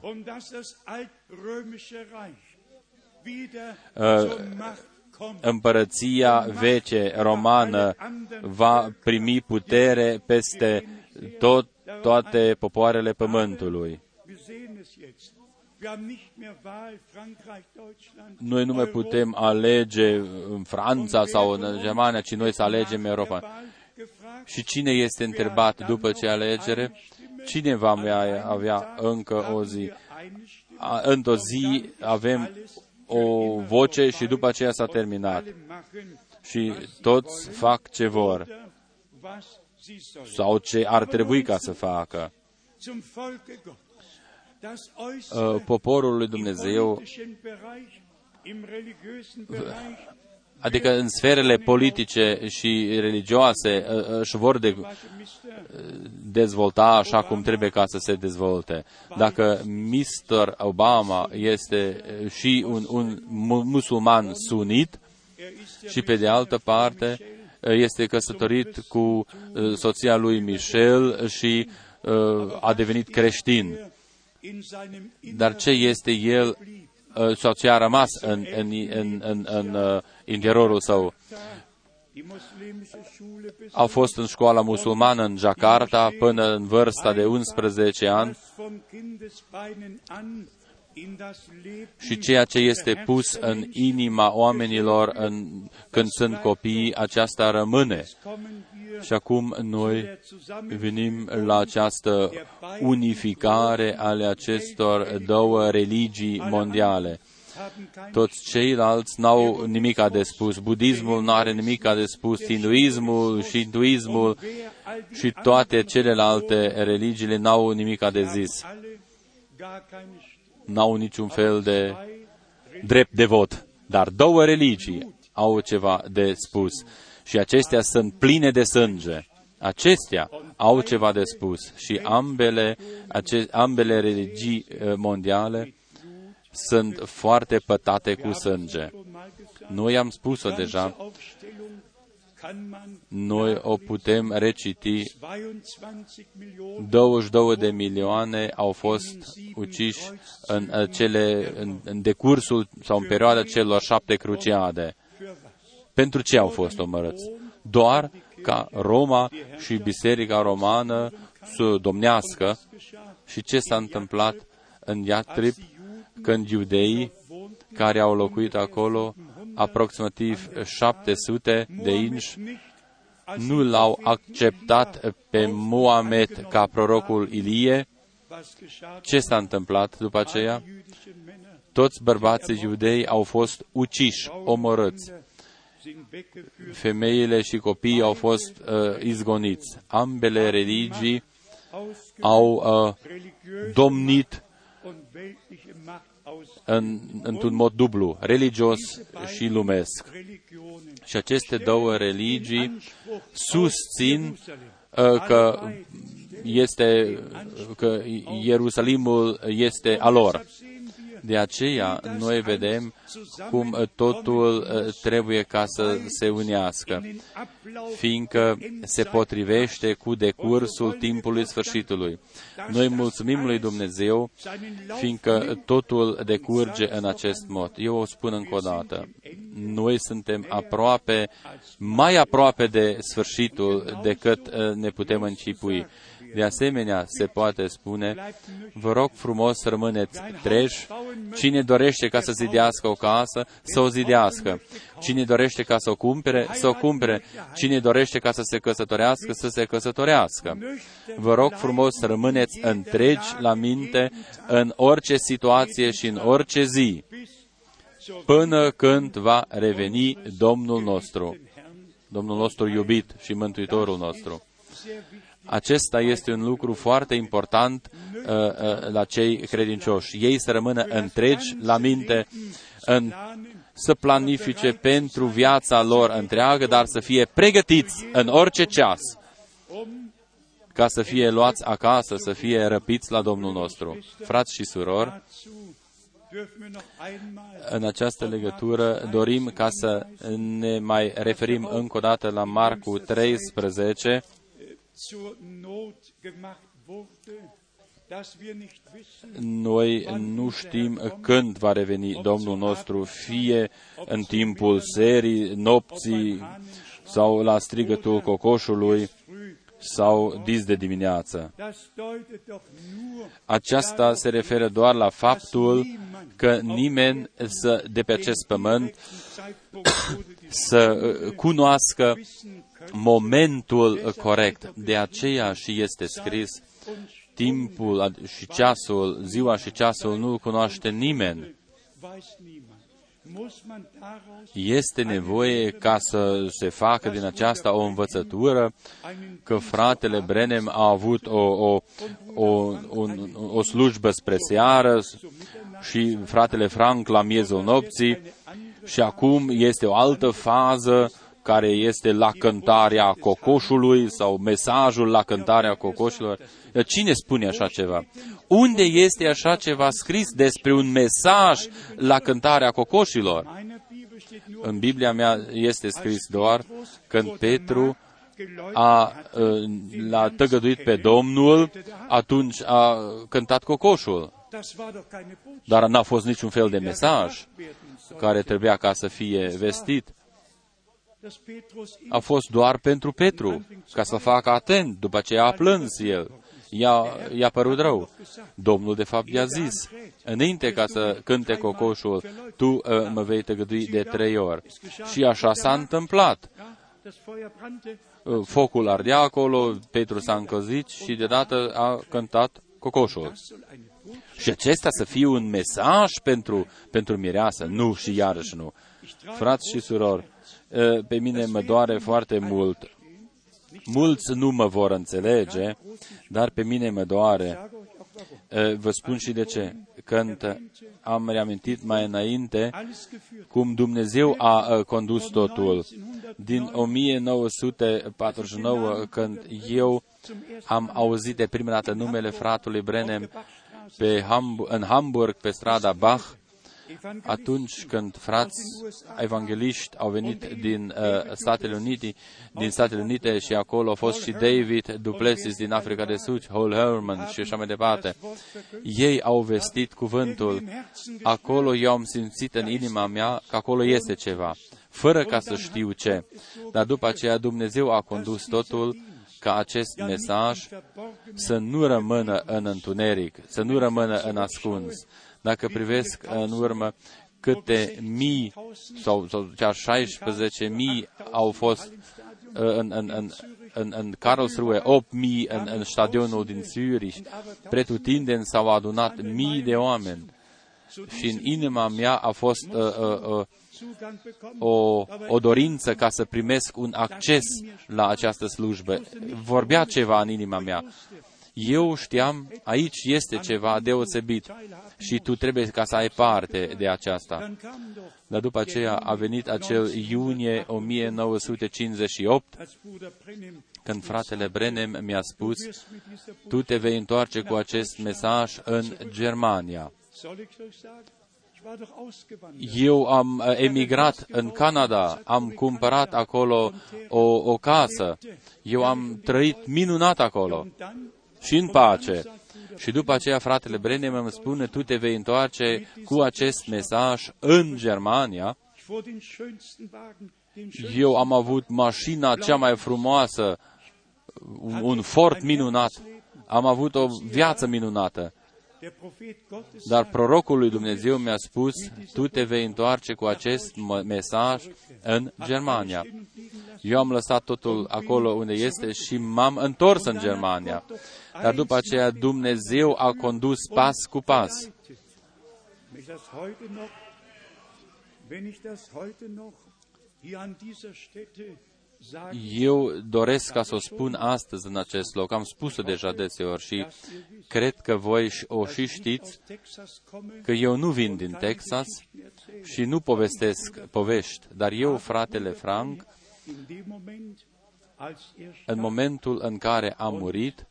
Uh, împărăția veche romană va primi putere peste tot toate popoarele pământului. Noi nu mai putem alege în Franța sau în Germania, ci noi să alegem Europa. Și cine este întrebat după ce alegere? Cine va avea, avea încă o zi? Într-o zi avem o voce și după aceea s-a terminat. Și toți fac ce vor sau ce ar trebui ca să facă. Uh, poporul lui Dumnezeu, adică în sferele politice și religioase, uh, își vor de, uh, dezvolta așa cum trebuie ca să se dezvolte. Dacă Mr. Obama este și un, un musulman sunit și pe de altă parte este căsătorit cu uh, soția lui Michel și uh, a devenit creștin. Dar ce este el uh, sau ce a rămas în, în, în, în, în interiorul său? Au fost în școala musulmană în Jakarta până în vârsta de 11 ani și ceea ce este pus în inima oamenilor în, când sunt copii, aceasta rămâne. Și acum noi venim la această unificare ale acestor două religii mondiale. Toți ceilalți n-au nimic de spus. Budismul nu are nimic de spus. Hinduismul și hinduismul și toate celelalte religiile n-au nimic de zis n-au niciun fel de drept de vot, dar două religii au ceva de spus și acestea sunt pline de sânge. Acestea au ceva de spus și ambele, ace, ambele religii eh, mondiale sunt foarte pătate cu sânge. Noi am spus-o deja, noi o putem reciti. 22 de milioane au fost uciși în, cele, în, în decursul sau în perioada celor șapte cruciade. Pentru ce au fost omorâți? Doar ca Roma și Biserica Romană să domnească. Și ce s-a întâmplat în Iatrib când iudeii care au locuit acolo, aproximativ 700 de inși, nu l-au acceptat pe Moamed ca prorocul Ilie. Ce s-a întâmplat după aceea? Toți bărbații iudei au fost uciși, omorâți. Femeile și copiii au fost uh, izgoniți. Ambele religii au uh, domnit în, într-un mod dublu, religios și lumesc. Și aceste două religii susțin uh, că este că Ierusalimul este a lor. De aceea, noi vedem cum totul uh, trebuie ca să se unească, fiindcă se potrivește cu decursul timpului sfârșitului. Noi mulțumim lui Dumnezeu, fiindcă totul decurge în acest mod. Eu o spun încă o dată. Noi suntem aproape, mai aproape de sfârșitul decât uh, ne putem încipui. De asemenea, se poate spune, vă rog frumos să rămâneți treji, cine dorește ca să zidească o casă, să o zidească. Cine dorește ca să o cumpere, să o cumpere. Cine dorește ca să se căsătorească, să se căsătorească. Vă rog frumos să rămâneți întregi la minte în orice situație și în orice zi, până când va reveni Domnul nostru, Domnul nostru iubit și Mântuitorul nostru. Acesta este un lucru foarte important uh, uh, la cei credincioși. Ei să rămână întregi la minte, în, să planifice pentru viața lor întreagă, dar să fie pregătiți în orice ceas ca să fie luați acasă, să fie răpiți la Domnul nostru. Frați și surori, în această legătură dorim ca să ne mai referim încă o dată la Marcu 13, noi nu știm când va reveni Domnul nostru, fie în timpul serii, nopții sau la strigătul cocoșului sau dis de dimineață. Aceasta se referă doar la faptul că nimeni să, de pe acest pământ să cunoască momentul corect. De aceea și este scris, timpul și ceasul, ziua și ceasul nu cunoaște nimeni. Este nevoie ca să se facă din aceasta o învățătură că fratele Brenem a avut o, o, o, o, o slujbă spre seară și fratele Frank la miezul nopții și acum este o altă fază care este la cântarea cocoșului sau mesajul la cântarea cocoșilor. Cine spune așa ceva? Unde este așa ceva scris despre un mesaj la cântarea cocoșilor? În Biblia mea este scris doar când Petru a, l-a tăgăduit pe Domnul, atunci a cântat cocoșul. Dar n-a fost niciun fel de mesaj care trebuia ca să fie vestit a fost doar pentru Petru, ca să facă atent, după ce a plâns el. I-a, i-a părut rău. Domnul, de fapt, i-a zis, înainte ca să cânte cocoșul, tu uh, mă vei tăgădui de trei ori. Și așa s-a întâmplat. Uh, focul ardea acolo, Petru s-a încălzit și deodată a cântat cocoșul. Și acesta să fie un mesaj pentru, pentru mireasă? Nu și iarăși nu. Frați și surori, pe mine mă doare foarte mult. Mulți nu mă vor înțelege, dar pe mine mă doare. Vă spun și de ce. Când am reamintit mai înainte cum Dumnezeu a condus totul. Din 1949, când eu am auzit de prima dată numele fratului Brenem pe Hamburg, în Hamburg, pe strada Bach, atunci când frați evangeliști au venit din uh, Statele Unite, din Statele Unite și acolo a fost și David Duplessis din Africa de Sud, Hol Herman și așa mai departe. Ei au vestit cuvântul. Acolo eu am simțit în inima mea că acolo este ceva. fără ca să știu ce. Dar după aceea Dumnezeu a condus totul ca acest mesaj să nu rămână în întuneric, să nu rămână în ascuns. Dacă privesc în urmă câte mii sau, sau chiar 16 mii au fost în, în, în, în, în Karlsruhe, 8 mii în, în stadionul din Zürich, pretutindeni s-au adunat mii de oameni. Și în inima mea a fost uh, uh, uh, o, o dorință ca să primesc un acces la această slujbă. Vorbea ceva în inima mea. Eu știam, aici este ceva deosebit și tu trebuie ca să ai parte de aceasta. Dar după aceea a venit acel iunie 1958, când fratele Brenem mi-a spus, tu te vei întoarce cu acest mesaj în Germania. Eu am uh, emigrat în Canada, am cumpărat acolo o, o casă, eu am trăit minunat acolo. Și în pace. Și după aceea fratele Brenem îmi spune, tu te vei întoarce cu acest mesaj în Germania. Eu am avut mașina cea mai frumoasă, un fort minunat, am avut o viață minunată. Dar prorocul lui Dumnezeu mi-a spus, tu te vei întoarce cu acest mesaj în Germania. Eu am lăsat totul acolo unde este și m-am întors în Germania. Dar după aceea Dumnezeu a condus pas cu pas. Eu doresc ca să o spun astăzi în acest loc. Am spus-o deja deseori și cred că voi o și știți că eu nu vin din Texas și nu povestesc povești, dar eu, fratele Frank, în momentul în care a murit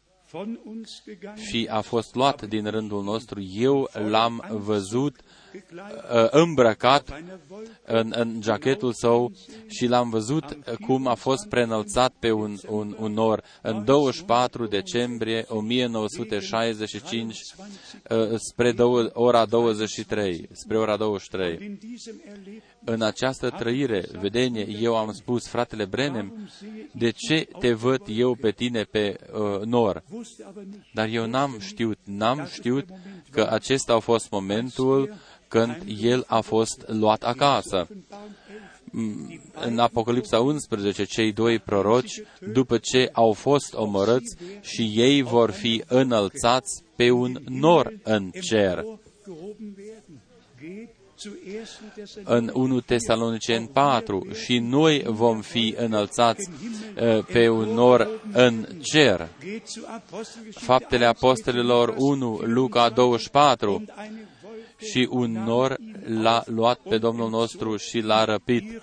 și a fost luat din rândul nostru, eu l-am văzut Uh, îmbrăcat în, în jachetul său și l-am văzut cum a fost preînălțat pe un, un, un nor în 24 decembrie 1965 uh, spre dou- ora 23, spre ora 23. În această trăire, vedenie, eu am spus, fratele Brenem, de ce te văd eu pe tine pe uh, nor? Dar eu n-am știut, n-am știut că acesta a fost momentul când el a fost luat acasă. În Apocalipsa 11, cei doi proroci, după ce au fost omorâți și ei vor fi înălțați pe un nor în cer. În 1 Tesalonicen 4 și noi vom fi înălțați uh, pe un nor în cer. Faptele Apostolilor 1, Luca 24 și un nor l-a luat pe Domnul nostru și l-a răpit.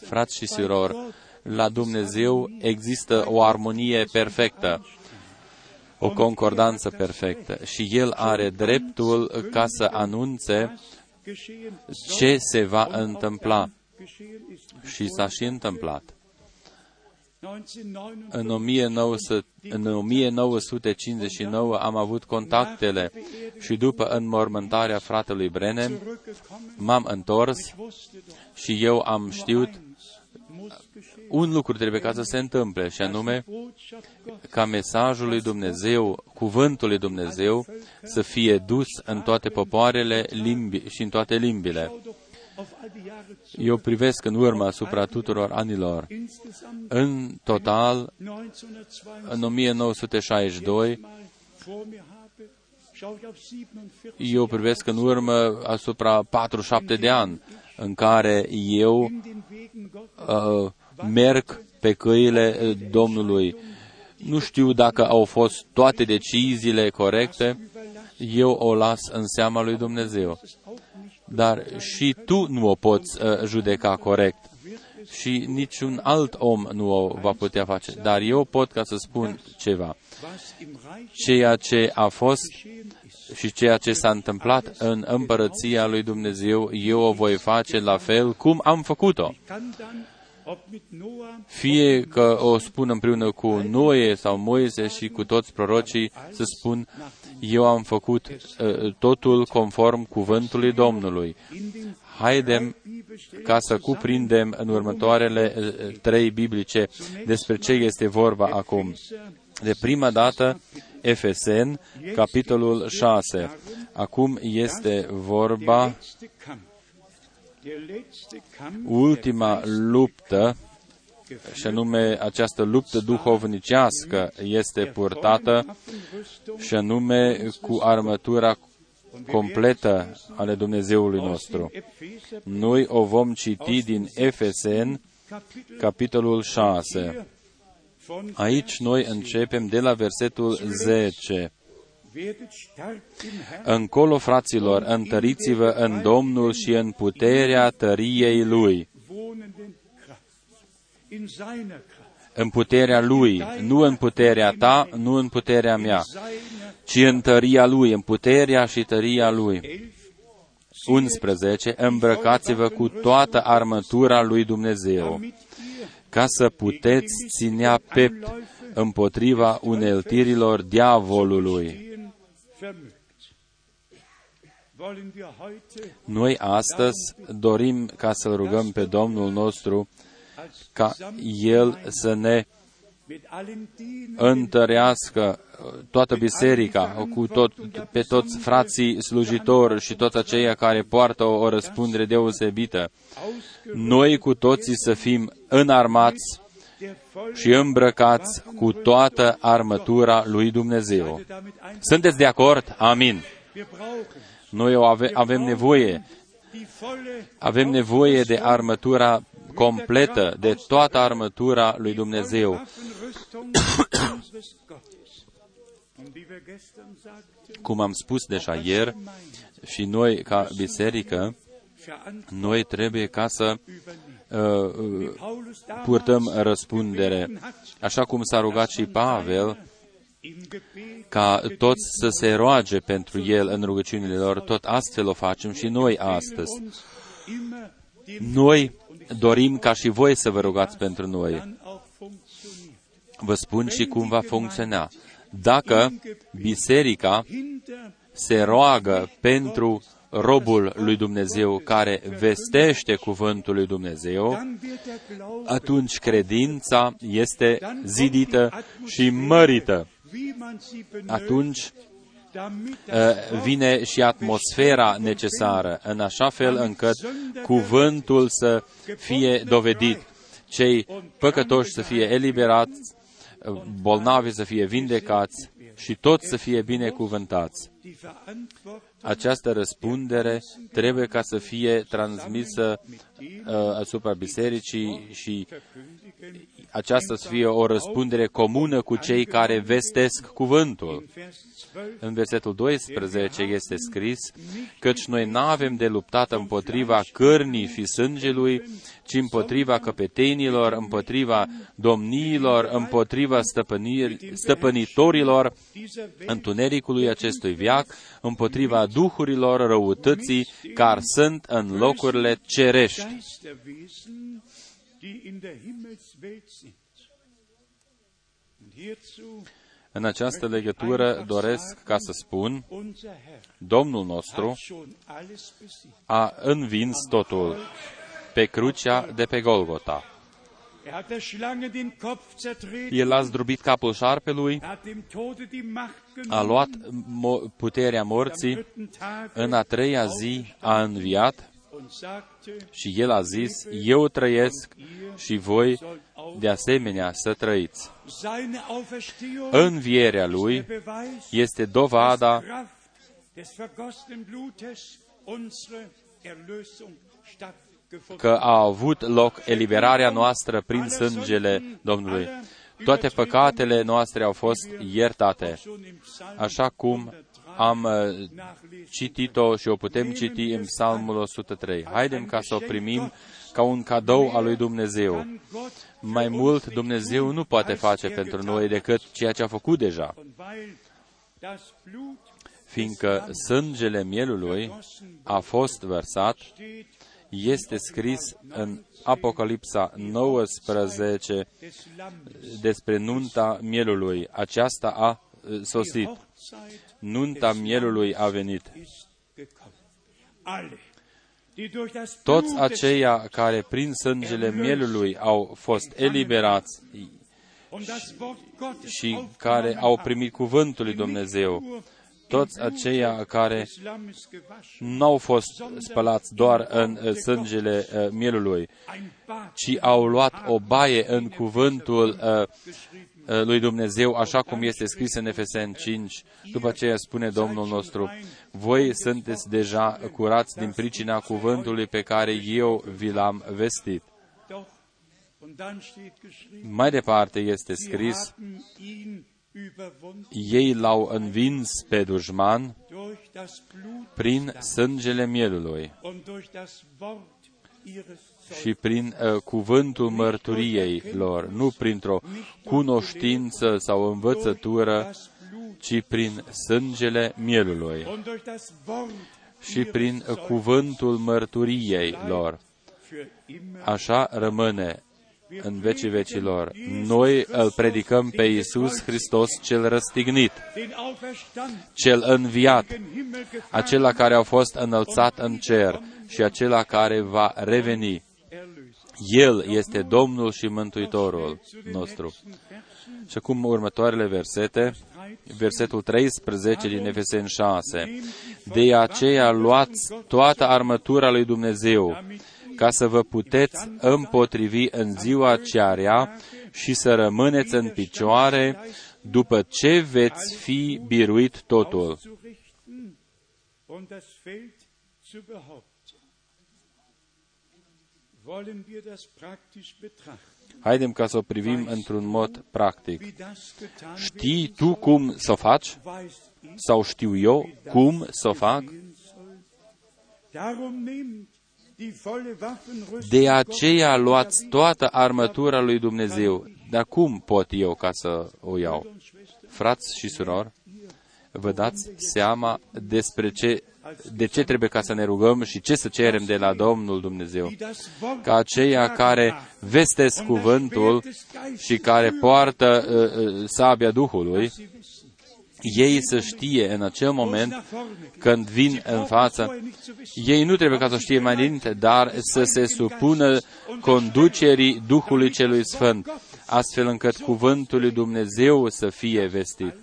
Frați și surori, la Dumnezeu există o armonie perfectă, o concordanță perfectă și El are dreptul ca să anunțe ce se va întâmpla. Și s-a și întâmplat. În, 1900, în 1959 am avut contactele și după înmormântarea fratelui Brenem m-am întors și eu am știut un lucru trebuie ca să se întâmple, și anume ca mesajul lui Dumnezeu, cuvântul lui Dumnezeu, să fie dus în toate popoarele limbi și în toate limbile. Eu privesc în urmă asupra tuturor anilor. În total, în 1962, eu privesc în urmă asupra 47 de ani în care eu uh, merg pe căile Domnului. Nu știu dacă au fost toate deciziile corecte, eu o las în seama lui Dumnezeu dar și tu nu o poți uh, judeca corect și niciun alt om nu o va putea face. Dar eu pot ca să spun ceva. Ceea ce a fost și ceea ce s-a întâmplat în împărăția lui Dumnezeu, eu o voi face la fel cum am făcut-o. Fie că o spun împreună cu Noe sau Moise și cu toți prorocii, să spun, Eu am făcut uh, totul conform cuvântului Domnului. Haidem ca să cuprindem în următoarele uh, trei biblice despre ce este vorba acum. De prima dată, Efesen, capitolul 6. Acum este vorba ultima luptă și anume această luptă duhovnicească este purtată și anume cu armătura completă ale Dumnezeului nostru. Noi o vom citi din Efesen, capitolul 6. Aici noi începem de la versetul 10. Încolo, fraților, întăriți-vă în Domnul și în puterea tăriei Lui. În puterea Lui, nu în puterea ta, nu în puterea mea, ci în tăria Lui, în puterea și tăria Lui. 11. Îmbrăcați-vă cu toată armătura lui Dumnezeu, ca să puteți ținea pept împotriva uneltirilor diavolului. Noi astăzi dorim ca să rugăm pe Domnul nostru ca El să ne întărească toată biserica, cu tot, pe toți frații slujitori și toți aceia care poartă o, o răspundere deosebită. Noi cu toții să fim înarmați și îmbrăcați cu toată armătura lui Dumnezeu. Sunteți de acord? Amin. Noi o ave, avem nevoie. Avem nevoie de armătura completă, de toată armătura lui Dumnezeu. Cum am spus deja ieri, și noi, ca biserică, noi trebuie ca să uh, purtăm răspundere. Așa cum s-a rugat și Pavel, ca toți să se roage pentru el în rugăciunile lor, tot astfel o facem și noi astăzi. Noi dorim ca și voi să vă rugați pentru noi. Vă spun și cum va funcționa. Dacă biserica se roagă pentru robul lui Dumnezeu care vestește cuvântul lui Dumnezeu, atunci credința este zidită și mărită. Atunci uh, vine și atmosfera necesară, în așa fel încât cuvântul să fie dovedit, cei păcătoși să fie eliberați, bolnavi să fie vindecați și toți să fie binecuvântați. Această răspundere trebuie ca să fie transmisă uh, asupra bisericii și aceasta să fie o răspundere comună cu cei care vestesc cuvântul. În versetul 12 este scris, căci noi nu avem de luptat împotriva cărnii și sângelui, ci împotriva căpetenilor, împotriva domniilor, împotriva stăpânitorilor întunericului acestui viac, împotriva duhurilor răutății care sunt în locurile cerești. În această legătură doresc ca să spun, Domnul nostru a învins totul pe crucea de pe Golgota. El a zdrobit capul șarpelui, a luat puterea morții, în a treia zi a înviat și el a zis, eu trăiesc și voi de asemenea să trăiți. Învierea lui este dovada că a avut loc eliberarea noastră prin sângele Domnului. Toate păcatele noastre au fost iertate, așa cum am uh, citit-o și o putem citi în Psalmul 103. Haidem ca să o primim ca un cadou al lui Dumnezeu. Mai mult, Dumnezeu nu poate face pentru noi decât ceea ce a făcut deja. Fiindcă sângele mielului a fost vărsat, este scris în Apocalipsa 19 despre nunta mielului. Aceasta a uh, sosit. Nunta mielului a venit. Toți aceia care prin sângele mielului au fost eliberați și care au primit cuvântul lui Dumnezeu, toți aceia care nu au fost spălați doar în uh, sângele uh, mielului, ci au luat o baie în cuvântul uh, lui Dumnezeu, așa cum este scris în Efesen 5. După aceea spune Domnul nostru, voi sunteți deja curați din pricina cuvântului pe care eu vi l-am vestit. Mai departe este scris, ei l-au învins pe dușman prin sângele mielului și prin uh, cuvântul mărturiei lor, nu printr-o cunoștință sau învățătură, ci prin sângele mielului și prin uh, cuvântul mărturiei lor. Așa rămâne în vecii vecilor. Noi îl predicăm pe Iisus Hristos cel răstignit, cel înviat, acela care a fost înălțat în cer și acela care va reveni. El este Domnul și Mântuitorul nostru. Și acum următoarele versete, versetul 13 din Efeseni 6. De aceea luați toată armătura lui Dumnezeu, ca să vă puteți împotrivi în ziua cearea și să rămâneți în picioare după ce veți fi biruit totul. Haidem ca să o privim într-un mod practic. Știi tu cum să o faci? Sau știu eu cum să o fac? De aceea luați toată armătura lui Dumnezeu. Dar cum pot eu ca să o iau? Frați și surori, vă dați seama despre ce, de ce trebuie ca să ne rugăm și ce să cerem de la Domnul Dumnezeu. Ca aceia care vestesc cuvântul și care poartă uh, uh, sabia Duhului, ei să știe în acel moment când vin în față, ei nu trebuie ca să știe mai dinainte, dar să se supună conducerii Duhului Celui Sfânt, astfel încât cuvântul lui Dumnezeu să fie vestit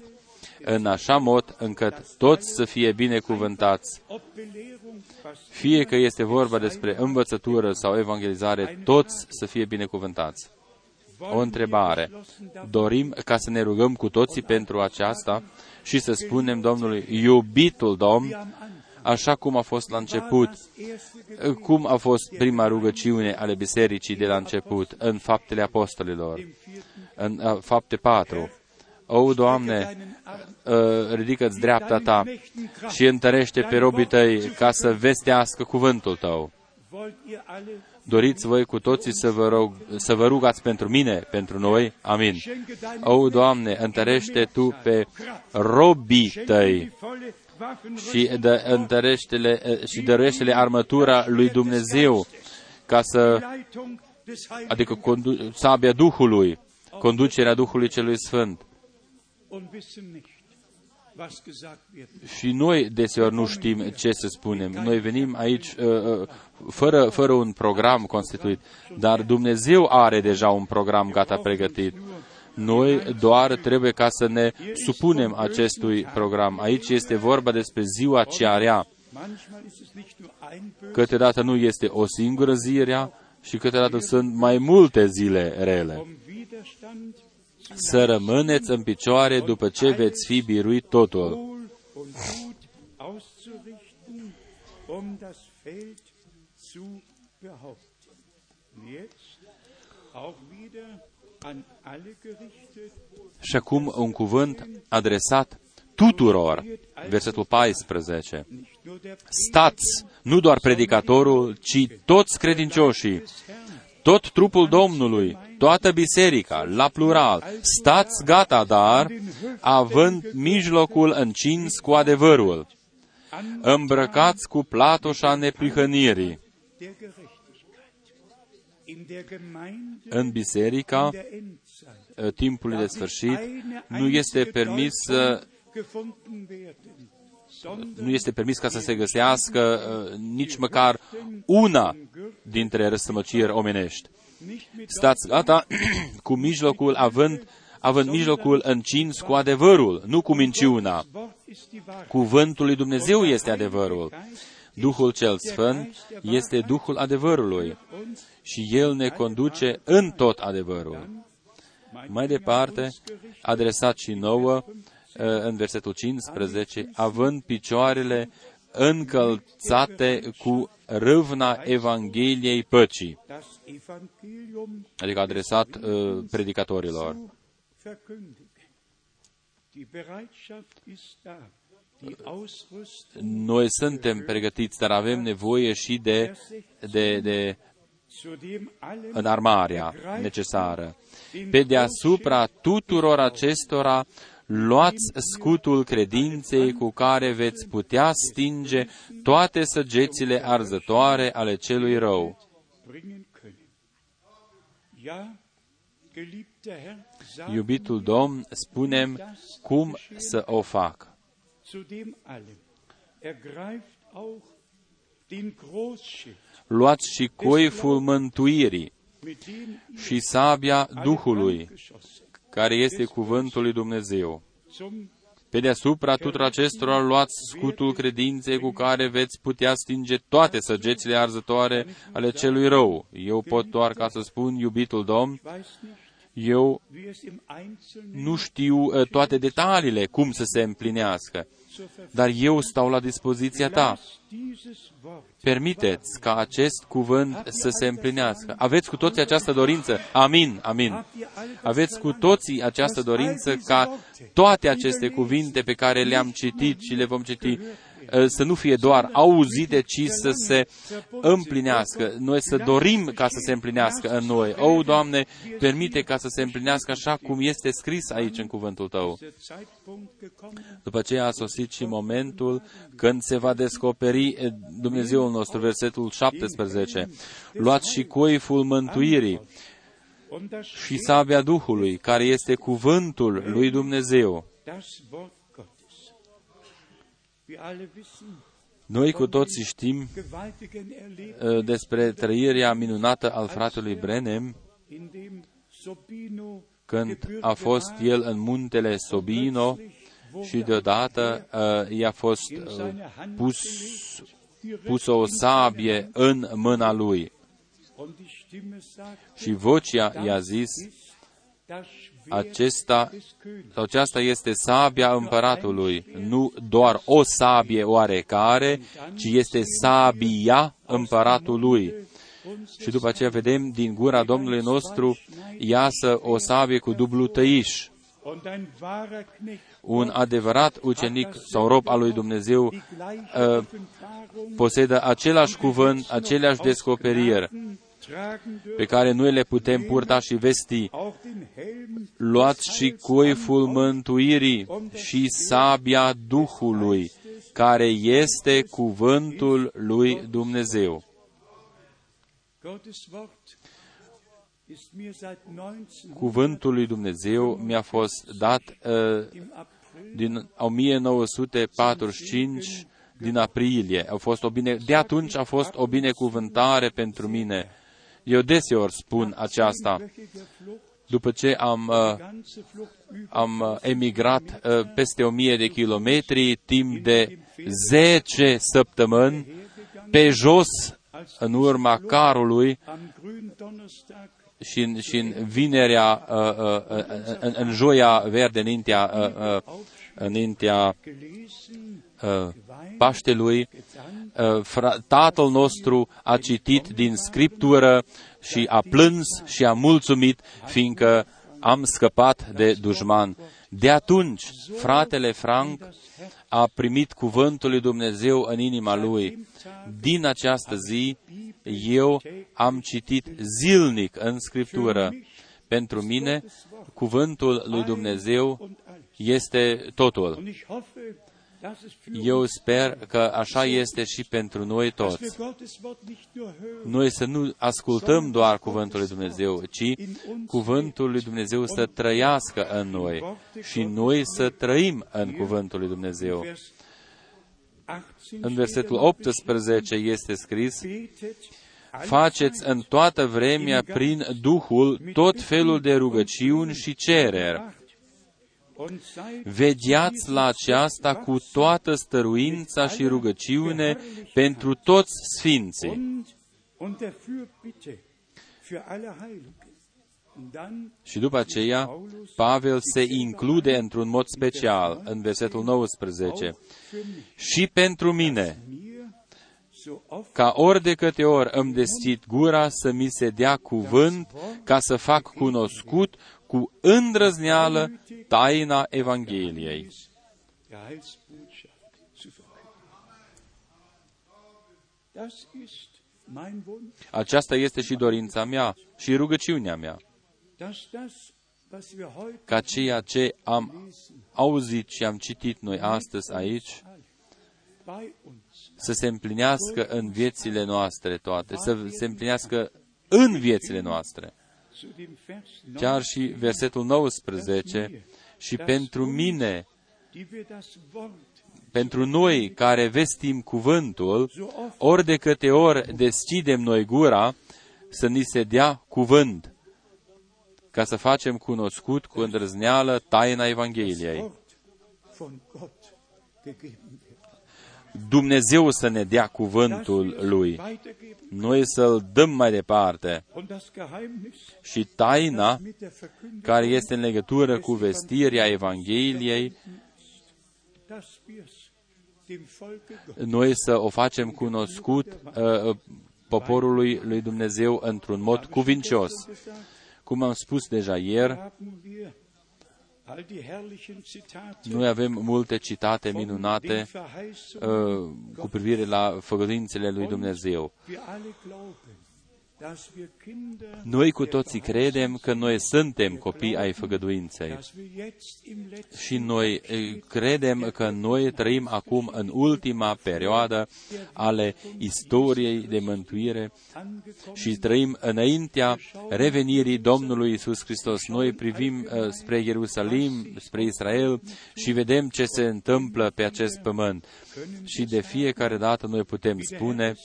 în așa mod încât toți să fie binecuvântați. Fie că este vorba despre învățătură sau evangelizare, toți să fie binecuvântați. O întrebare. Dorim ca să ne rugăm cu toții pentru aceasta și să spunem Domnului, iubitul Domn, așa cum a fost la început, cum a fost prima rugăciune ale bisericii de la început, în faptele apostolilor, în uh, fapte 4. O, Doamne, uh, ridică-ți dreapta Ta și întărește pe robii Tăi ca să vestească cuvântul Tău. Doriți voi cu toții să vă, rog, să vă rugați pentru mine, pentru noi? Amin. O, Doamne, întărește Tu pe robii Tăi și, dă, întărește-le, și dăruiește-le armătura lui Dumnezeu ca să, adică condu, sabia Duhului, conducerea Duhului Celui Sfânt. Și noi deseori nu știm ce să spunem. Noi venim aici uh, uh, fără, fără un program constituit, dar Dumnezeu are deja un program gata pregătit. Noi doar trebuie ca să ne supunem acestui program. Aici este vorba despre ziua cearea. Câteodată nu este o singură zi rea și câteodată sunt mai multe zile rele să rămâneți în picioare după ce veți fi biruit totul. Și acum un cuvânt adresat tuturor. Versetul 14. Stați, nu doar predicatorul, ci toți credincioșii, tot trupul Domnului, toată biserica, la plural, stați gata, dar, având mijlocul încins cu adevărul, îmbrăcați cu platoșa neprihănirii. În biserica, uh, timpului de sfârșit, nu este permis să nu este permis ca să se găsească uh, nici măcar una dintre răstămăciri omenești. Stați gata cu mijlocul având, având mijlocul încins cu adevărul, nu cu minciuna. Cuvântul lui Dumnezeu este adevărul. Duhul cel Sfânt este Duhul adevărului și El ne conduce în tot adevărul. Mai departe, adresat și nouă, în versetul 15, având picioarele încălțate cu râvna Evangheliei păcii, adică adresat uh, predicatorilor. Noi suntem pregătiți, dar avem nevoie și de, de, de înarmarea necesară. Pe deasupra tuturor acestora, luați scutul credinței cu care veți putea stinge toate săgețile arzătoare ale celui rău. Iubitul Domn, spunem cum să o fac. Luați și coiful mântuirii și sabia Duhului, care este cuvântul lui Dumnezeu. Pe deasupra tuturor acestora luați scutul credinței cu care veți putea stinge toate săgețile arzătoare ale celui rău. Eu pot doar ca să spun, iubitul Domn, eu nu știu uh, toate detaliile cum să se împlinească, dar eu stau la dispoziția ta. Permiteți ca acest cuvânt să se împlinească. Aveți cu toții această dorință? Amin, amin. Aveți cu toții această dorință ca toate aceste cuvinte pe care le-am citit și le vom citi Uh, să nu fie doar auzite, ci să se împlinească. Noi să dorim ca să se împlinească în noi. O, Doamne, permite ca să se împlinească așa cum este scris aici în cuvântul Tău. După ce a sosit și momentul când se va descoperi eh, Dumnezeul nostru, versetul 17. Luați și coiful mântuirii și sabia Duhului, care este cuvântul lui Dumnezeu. Noi cu toții știm uh, despre trăirea minunată al fratelui Brenem când a fost el în muntele Sobino și deodată uh, i-a fost uh, pus, pus o sabie în mâna lui. Și vocea i-a zis, acesta sau aceasta este sabia împăratului, nu doar o sabie oarecare, ci este sabia împăratului. Și după aceea vedem din gura Domnului nostru iasă o sabie cu dublu tăiș. Un adevărat ucenic sau rob al lui Dumnezeu uh, posedă același cuvânt, aceleași descoperiri pe care noi le putem purta și vesti. Luați și coiful mântuirii și sabia Duhului, care este cuvântul lui Dumnezeu. Cuvântul lui Dumnezeu mi-a fost dat uh, din 1945 din aprilie. A fost o bine, de atunci a fost o binecuvântare pentru mine. Eu deseori spun aceasta. După ce am, uh, am uh, emigrat uh, peste o mie de kilometri, timp de 10 săptămâni, pe jos, în urma carului, și în, și în vinerea, în, în joia verde, înaintea, înaintea Paștelui, uh, tatăl nostru a citit din Scriptură și a plâns și a mulțumit, fiindcă am scăpat de dușman. De atunci, fratele Frank a primit cuvântul lui Dumnezeu în inima lui. Din această zi, eu am citit zilnic în Scriptură. Pentru mine, cuvântul lui Dumnezeu este totul dass es für Eu sper că așa este și pentru noi dass wir toți. Gottes Wort nicht nur hören, Noi să nu ascultăm doar cuvântul lui Dumnezeu, ci cuvântul lui Dumnezeu să trăiască în noi și noi să trăim în cuvântul lui Dumnezeu. Vers 18 În versetul 18 este scris, betet Faceți în toată vremea prin Duhul tot felul de rugăciuni și cereri. Und seid Vegheați la aceasta cu toată stăruința și rugăciune pentru toți sfinții. und, und der Fürbitte für alle Heiligen. Und dann Și după aceea, Pavel se include într-un mod special în versetul 19. für mich, Și pentru mine, mir, so oft ca ori de câte ori îmi deschid gura să mi se dea cuvânt ca să fac cunoscut cu îndrăzneală taina Evangheliei. der Heilsbotschaft zu verkünden. Das ist mein Wunsch, Aceasta este și dorința mea și rugăciunea mea, dass das, was wir heute ca ceea ce am auzit și am citit noi astăzi aici, bei uns să se împlinească în viețile noastre toate, să se împlinească în viețile noastre. Zu dem Vers 9, Chiar și versetul 19, și pentru mine, die wir das Wort pentru noi care vestim cuvântul, so oft ori de câte ori deschidem noi gura, să ni se dea cuvânt, ca să facem cunoscut cu îndrăzneală taina Evangheliei. Dumnezeu să ne dea cuvântul Lui, Weitergeben noi să-L dăm mai departe. und das Geheimnis, Și taina mit der Verkündigung, care este în legătură cu vestirea Evangheliei, dass wir es dem Volke Gottes noi să o facem cunoscut uh, uh, poporului lui Dumnezeu într-un mod cuvincios. gesagt, Cum am spus deja ieri, noi avem multe citate von minunate den Verheißungen uh, cu privire la făgăduințele lui Dumnezeu. Noi cu toții credem că noi suntem copii ai făgăduinței. dass wir jetzt im letzten Și noi eh, credem că noi trăim acum în ultima perioadă ale istoriei de mântuire angekommen și trăim înaintea revenirii Domnului Isus Hristos. Noi privim uh, spre Ierusalim, spre Israel și vedem ce se întâmplă pe acest pământ. Și de fiecare dată noi putem spune,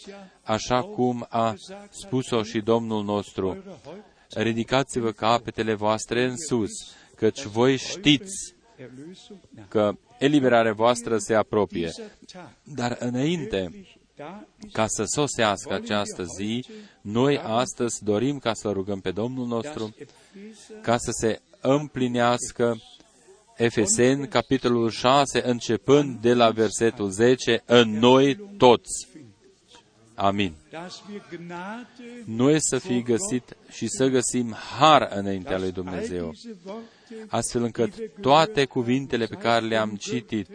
așa cum a spus-o și Domnul nostru, eure Häupter ridicați-vă capetele voastre în sus, căci voi știți Erlösung nach. că eliberarea voastră se apropie. Dieser Tag Dar înainte wirklich da ist, ca să sosească această zi, noi astăzi dorim ca să rugăm pe Domnul nostru dass Epheser ca să se împlinească Efeseni, capitolul 6, începând de la versetul 10, în noi toți. Amin. dass wir Gnade, Noi să fi găsit și să găsim har înaintea lui dass all Dumnezeu, diese Worte astfel încât toate cuvintele pe care le-am citit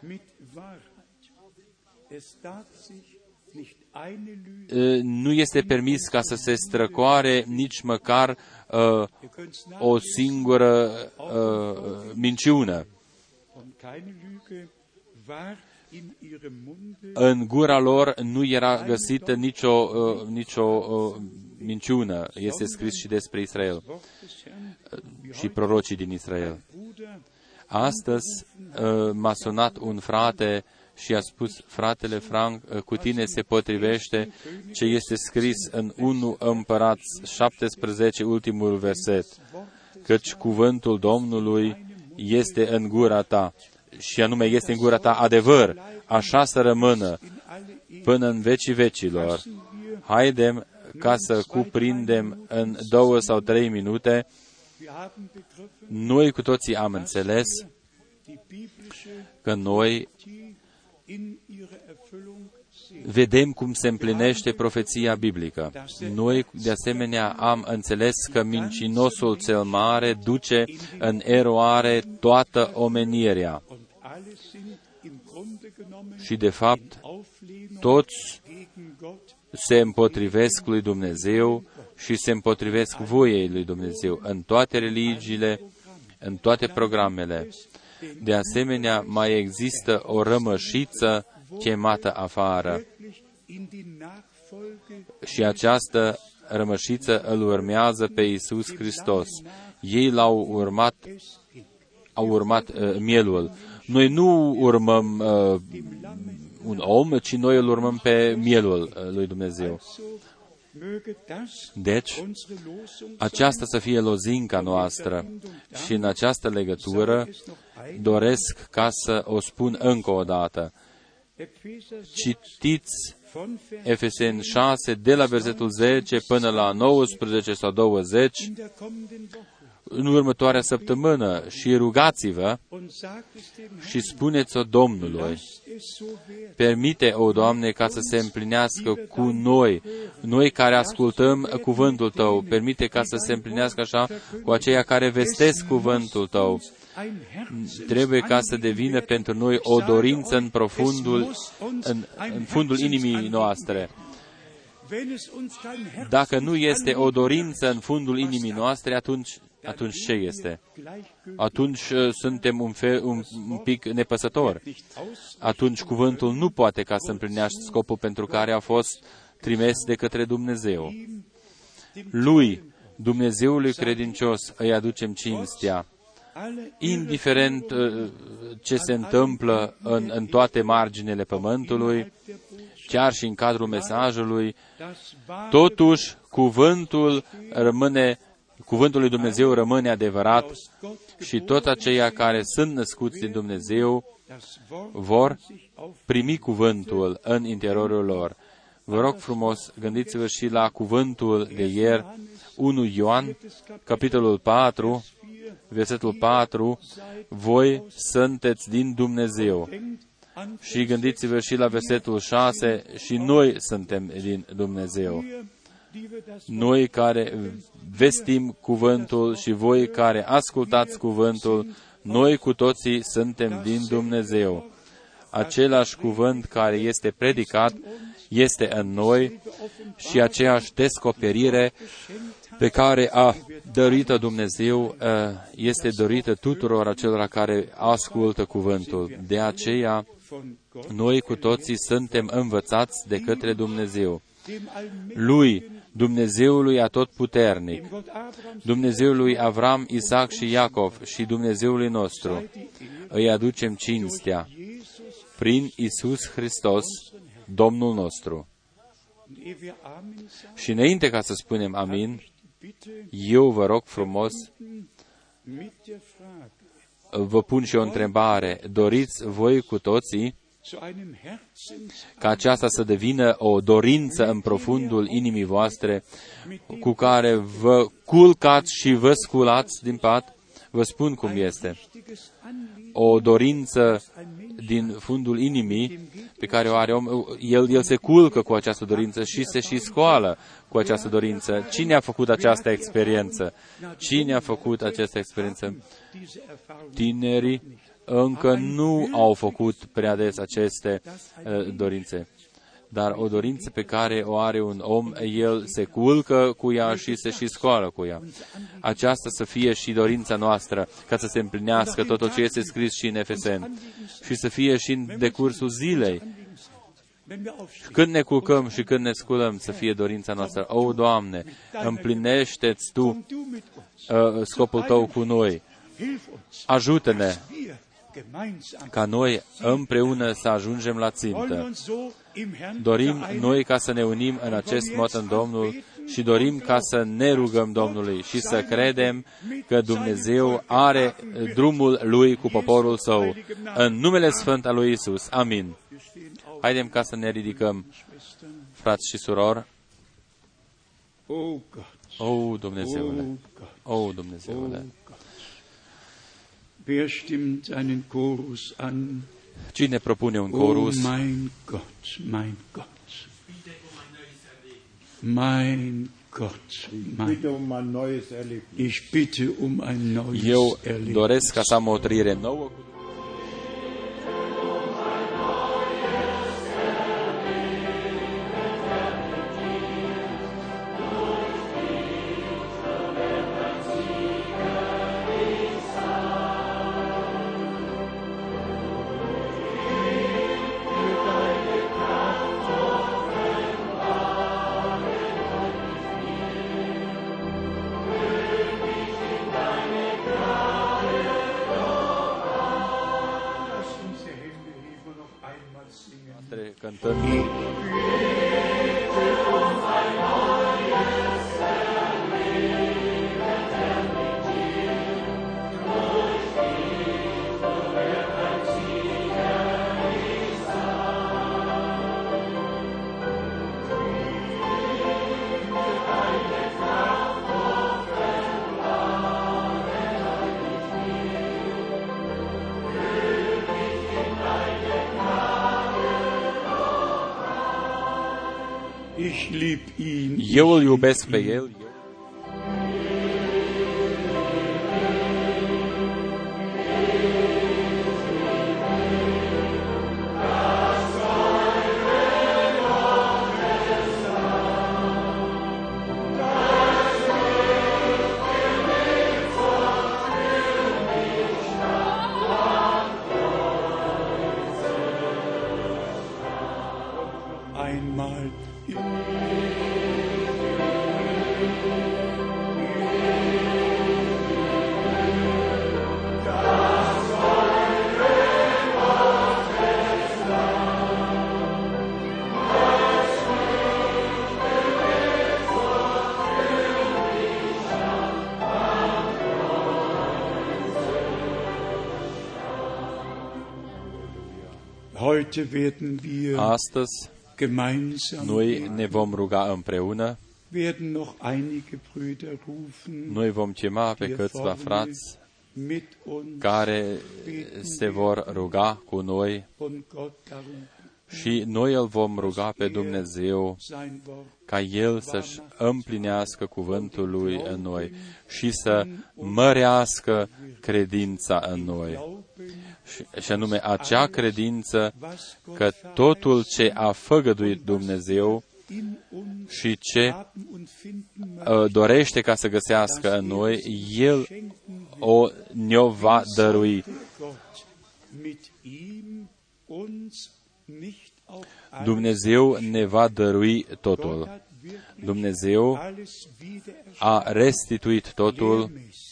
mit Wahrheit. Es darf sich nicht eine Lüge, uh, nu este permis ca să se străcoare nici măcar uh, ihr könnt's o nachlesen, singură uh, minciună. und keine Lüge war in ihrem Munde, În gura lor nu era găsită nicio, uh, nicio uh, minciună. Este scris și despre Israel Wort des Herrn, și prorocii din Israel. Bruder, Astăzi uh, m-a sunat un frate și a spus, fratele Frank, uh, cu tine se potrivește ce este scris în 1 Împărați 17, ultimul verset, căci cuvântul Domnului este în gura ta și anume este în gura ta adevăr, așa să rămână in alle Ehe până în vecii vecilor. wir Haidem ca să cuprindem în două sau trei minute, Wir haben begriffen, noi cu toții am înțeles die biblische că noi vedem cum se împlinește profeția biblică. Noi, de asemenea, am înțeles că mincinosul cel mare duce în eroare toată omenirea Und alle sind im Grunde genommen și, de fapt, Auflehnung toți gegen Gott. se împotrivesc lui Dumnezeu și se împotrivesc voiei lui Dumnezeu în toate religiile, în toate programele. De asemenea, mai există o rămășiță chemată afară wirklich in die Nachfolge și această rămășiță îl urmează pe Isus Hristos. Ei l-au urmat, es ging. au urmat uh, mielul. Noi nu urmăm uh, un om, ci noi îl urmăm pe mielul uh, lui Dumnezeu. So möge das Deci, unsere Losung aceasta să fie lozinca noastră. și în această legătură doresc ca să o spun încă o dată. Epheser 6 Citiți von Vers Efeseni 6 de la versetul 10 până la 19 sau 20 in der kommenden Woche în următoarea săptămână și rugați-vă und sagt es dem Herrn, și spuneți-o Domnului. lass es so werden. Permite, o Doamne, ca să se împlinească cu noi, noi care ascultăm cuvântul Tău. Permite ca să se împlinească așa cu aceia care vestesc cuvântul Tău. Ein Herz Trebuie ca să devină pentru noi o dorință în profundul, în, în fundul inimii noastre. wenn es uns kein Herz Dacă nu este o dorință în fundul inimii noastre, atunci, atunci ce este? gleichgültig Atunci uh, suntem un, fel, un, un pic nepăsători. nicht aus, Atunci cuvântul nu poate ca să împlinească scopul pentru care a fost trimis de către Dumnezeu. Lui, Dumnezeului credincios, îi aducem cinstea, alle indiferent uh, ce se întâmplă în, în toate marginile pământului, chiar și în cadrul mesajului, das war totuși cuvântul rămâne, cuvântul lui Dumnezeu rămâne adevărat aus Gott și toți aceia care sunt născuți din Dumnezeu das Wort vor sich auf primi cuvântul în interiorul lor. Vă rog frumos, gândiți-vă și la cuvântul de ieri, 1 Ioan, capitolul 4, versetul 4, voi sunteți din Dumnezeu. denkt an Și gândiți-vă și la versetul 6, și noi suntem din Dumnezeu. Wir, die wir das Noi care vestim cuvântul și voi care ascultați cuvântul, noi cu toții suntem din Dumnezeu. Același cuvânt care este predicat este în noi și aceeași descoperire pe care a dăruit Dumnezeu uh, este dorită tuturor acelora care ascultă cuvântul. De aceea, von Gott, noi cu toții suntem învățați de către Dumnezeu. dem Allmächtigen, Lui, Dumnezeului atotputernic, dem Gott Abrahams, Dumnezeului Avram, Isaac și Iacov și Dumnezeului nostru, îi aducem cinstea Jesus, prin Isus Hristos, Domnul nostru. und ehe wir Amen sagen, Și înainte ca să spunem amin, bitte eu vă rog frumos, mit der Frage vă pun și o întrebare. Doriți voi cu toții zu einem Herzens ca aceasta să devină o dorință în profundul inimii voastre cu care vă culcați și vă sculați din pat? Vă spun cum este. wichtiges Anliegen, O dorință din fundul inimii pe care o are om, el, el se culcă cu această dorință și se și scoală cu această dorință. Cine a făcut această experiență? Cine a făcut această experiență? diese Erfahrung Tinerii încă nu au făcut prea des aceste uh, dorințe. Dar o dorință pe care o are un om, el se culcă cu ea și se și scoală cu ea. Aceasta să fie și dorința noastră, ca să se împlinească totul ce este scris și în Efeseni și să fie și în decursul zilei. wenn wir aufstehen. Când ne culcăm și când ne sculăm, să fie dorința noastră. O, Doamne, împlinește-ți Tu Komm du mit uns, uh, scopul Tău cu noi. hilf uns, Ajută-ne wir gemeinsam ca noi împreună să ajungem la wollen wir țintă. uns so im Herrn Dorim vereinen. noi ca să ne unim în acest mod în Domnul și dorim ca să ne rugăm Domnului și să credem că Dumnezeu are drumul Lui cu poporul Său. În numele Sfânt al lui Isus. Amin. Wir stehen auf, Haidem ca să ne ridicăm, Schwestern. frați și surori. Oh Gott, O, Dumnezeule! oh Gott, O, Dumnezeule! oh Gott. Cine propune un Oh corus? mein Gott, mein Gott. Mein Gott, mein bitte um ein neues Erlebnis. Ich bitte um ein neues Eu Erlebnis. doresc ca să am o trăire nouă Eu îl iubesc pe El, astăzi gemeinsam noi beten. ne vom ruga împreună, werden noch einige Brüder rufen, noi vom chema pe die câțiva vorne frați mit uns care se vor ruga cu noi und Gott darum și noi îl vom ruga pe Dumnezeu sein Wort ca El să-și împlinească cuvântul Lui în noi și să mărească credința în noi. Glauben, Și, și anume acea credință was Gott că totul ce a făgăduit Dumnezeu in uns și ce haben und finden möchte, uh, dorește ca să găsească în noi, El schenken o ne-o va dărui. Gott mit ihm uns nicht auch alles. Dumnezeu ne va dărui Gott totul. hat wirklich Dumnezeu alles wiedererstellt. a restituit totul Lehrmäßig. uh,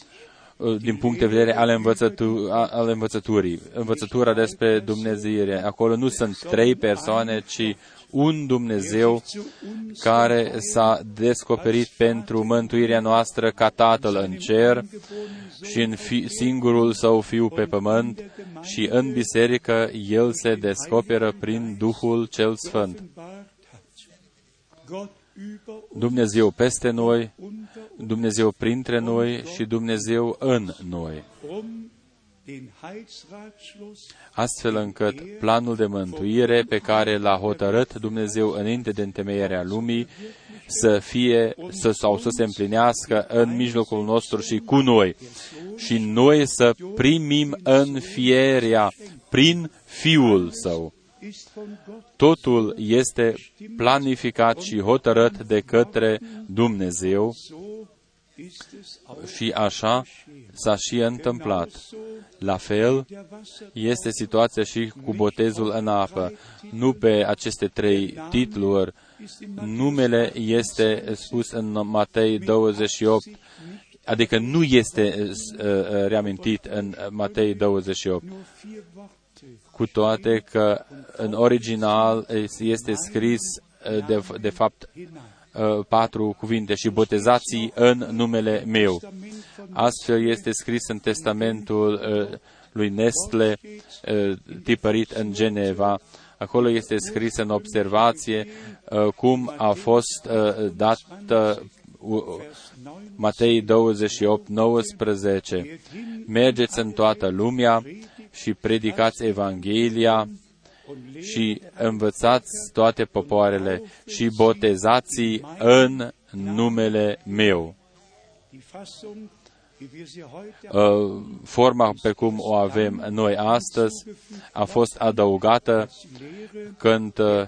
din punct de vedere al, învățătu- a- al învățăturii. Învățătura despre Dumnezeire. Acolo nu sunt trei persoane, ci un Dumnezeu Zu uns care s-a descoperit pentru mântuirea noastră ca Tatăl în cer și în fi, singurul Său Fiu pe pământ și în biserică El se descoperă prin Duhul cel Sfânt. Offenbart hat. Gott über uns, Dumnezeu peste noi, unter uns, Dumnezeu printre noi și Dumnezeu în noi, um den Heilsratschluss astfel încât planul de mântuire pe care l-a hotărât Dumnezeu înainte de întemeierea lumii să fie să, sau să se împlinească în mijlocul nostru și cu noi. Și noi să primim înfierea prin Fiul Său. Ist von Gott Totul este planificat și hotărât de către Dumnezeu so ist es auch și așa s-a și întâmplat. so La fel der Wasser este situația și cu botezul în apă. Nu pe aceste trei titluri. ist in Numele este spus în Matei 28, adică nu este uh, uh, reamintit în Matei 28, nur vier Worte cu toate că în original este scris uh, de, de fapt hinein. uh, patru cuvinte și botezații în numele meu. Testament von Astfel este scris în testamentul uh, lui Nestle, uh, tipărit în Geneva. Acolo este scris în observație uh, cum a fost uh, dată uh, Matei 28, 19. Mergeți în toată lumea și predicați Evanghelia și învățați toate popoarele și botezați în numele meu. die Fassung, wie wir sie heute Uh, Forma pe cum o avem noi astăzi a fost adăugată lehre, când uh,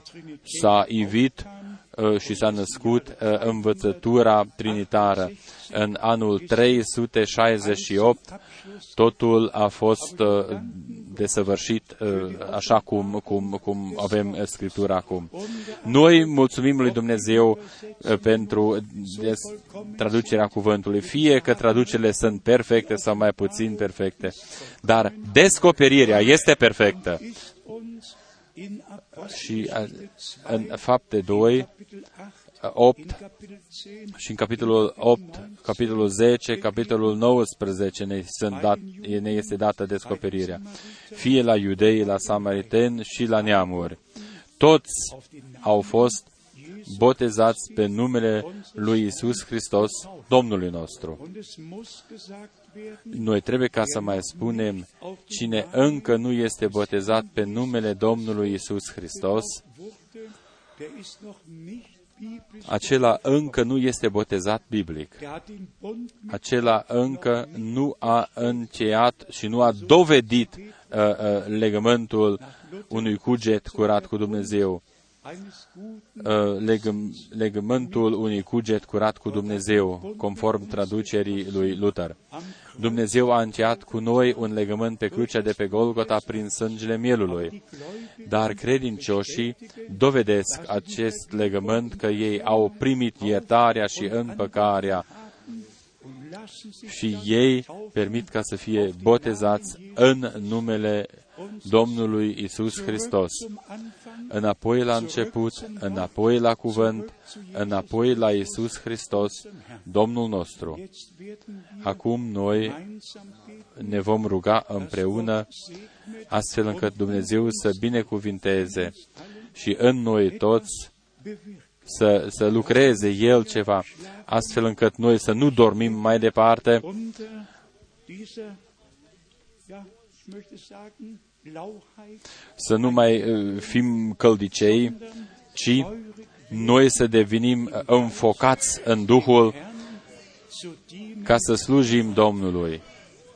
s-a ivit uh, și s-a născut uh, învățătura trinitară. În anul 368 totul a fost uh, desăvârșit uh, așa cum, cum, cum avem uh, Scriptura acum. Noi mulțumim lui Dumnezeu uh, pentru des- traducerea cuvântului, fie că traducerile sunt perfecte sau mai puțin perfecte, dar descoperirea este perfectă. Ist uns in și a- Apostelgeschichte în 2, fapte 2, Kapitel 8, 8 in Kapitel 10, și în capitolul 8, capitolul 10, capitolul 19 ne, sunt dat, ne este dată descoperirea. Fie la iudei, la samariteni și la neamuri. Toți au fost botezați pe numele lui Isus Hristos, Domnului nostru. Und es muss gesagt werden, Noi trebuie ca să mai spunem, cine încă nu este botezat pe numele Domnului Isus Hristos, wurde, der ist noch nicht biblisch, acela încă nu este botezat biblic. der hat den Bund mit Acela încă nu a încheiat și nu a dovedit uh, uh, legământul unui cuget curat cu Dumnezeu. Eines guten Uh, legăm, legământul unui cuget curat cu Dumnezeu, conform traducerii lui Luther. Dumnezeu a încheiat cu noi un legământ pe crucea de pe Golgota prin sângele mielului. Dar credincioșii dovedesc acest legământ că ei au primit iertarea și împăcarea und lassen sich și ei permit ca să fie botezați în numele Domnului Isus Hristos. zum Anfang Înapoi la început, înapoi la cuvânt, înapoi la Isus Hristos, Domnul nostru. Jetzt werden wir Acum noi gemeinsam beten, ne vom ruga împreună segnet astfel încât Dumnezeu să binecuvinteze și în noi toți bewirkt. Să, să lucreze El ceva, astfel încât noi să nu dormim mai departe, Unter dieser, ja, ich möchte sagen, Lauheit, să nu mai uh, fim căldicei, ci noi să devenim uh, înfocați în Duhul Herrn zu dienen. ca să slujim Domnului.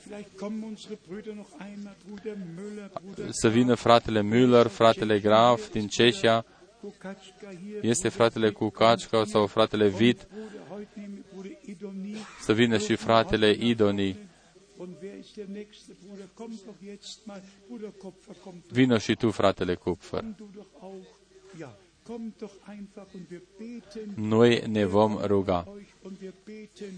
Vielleicht kommen unsere Brüder noch einmal, Bruder Müller, Bruder Să vină fratele Müller, fratele Graf din Cehia, Kukatschka hier, este fratele Cucacica sau fratele Vit, Bruder, heute nehmen wir Bruder Idoni. să vină și fratele Idoni, Und wer ist der nächste Bruder? Komm doch jetzt mal. Bruder Kopfer, komm doch. vină și tu, fratele Kupfer. Komm du doch auch. Ja, komm doch einfach und wir beten Noi ne vom ruga. euch und wir beten,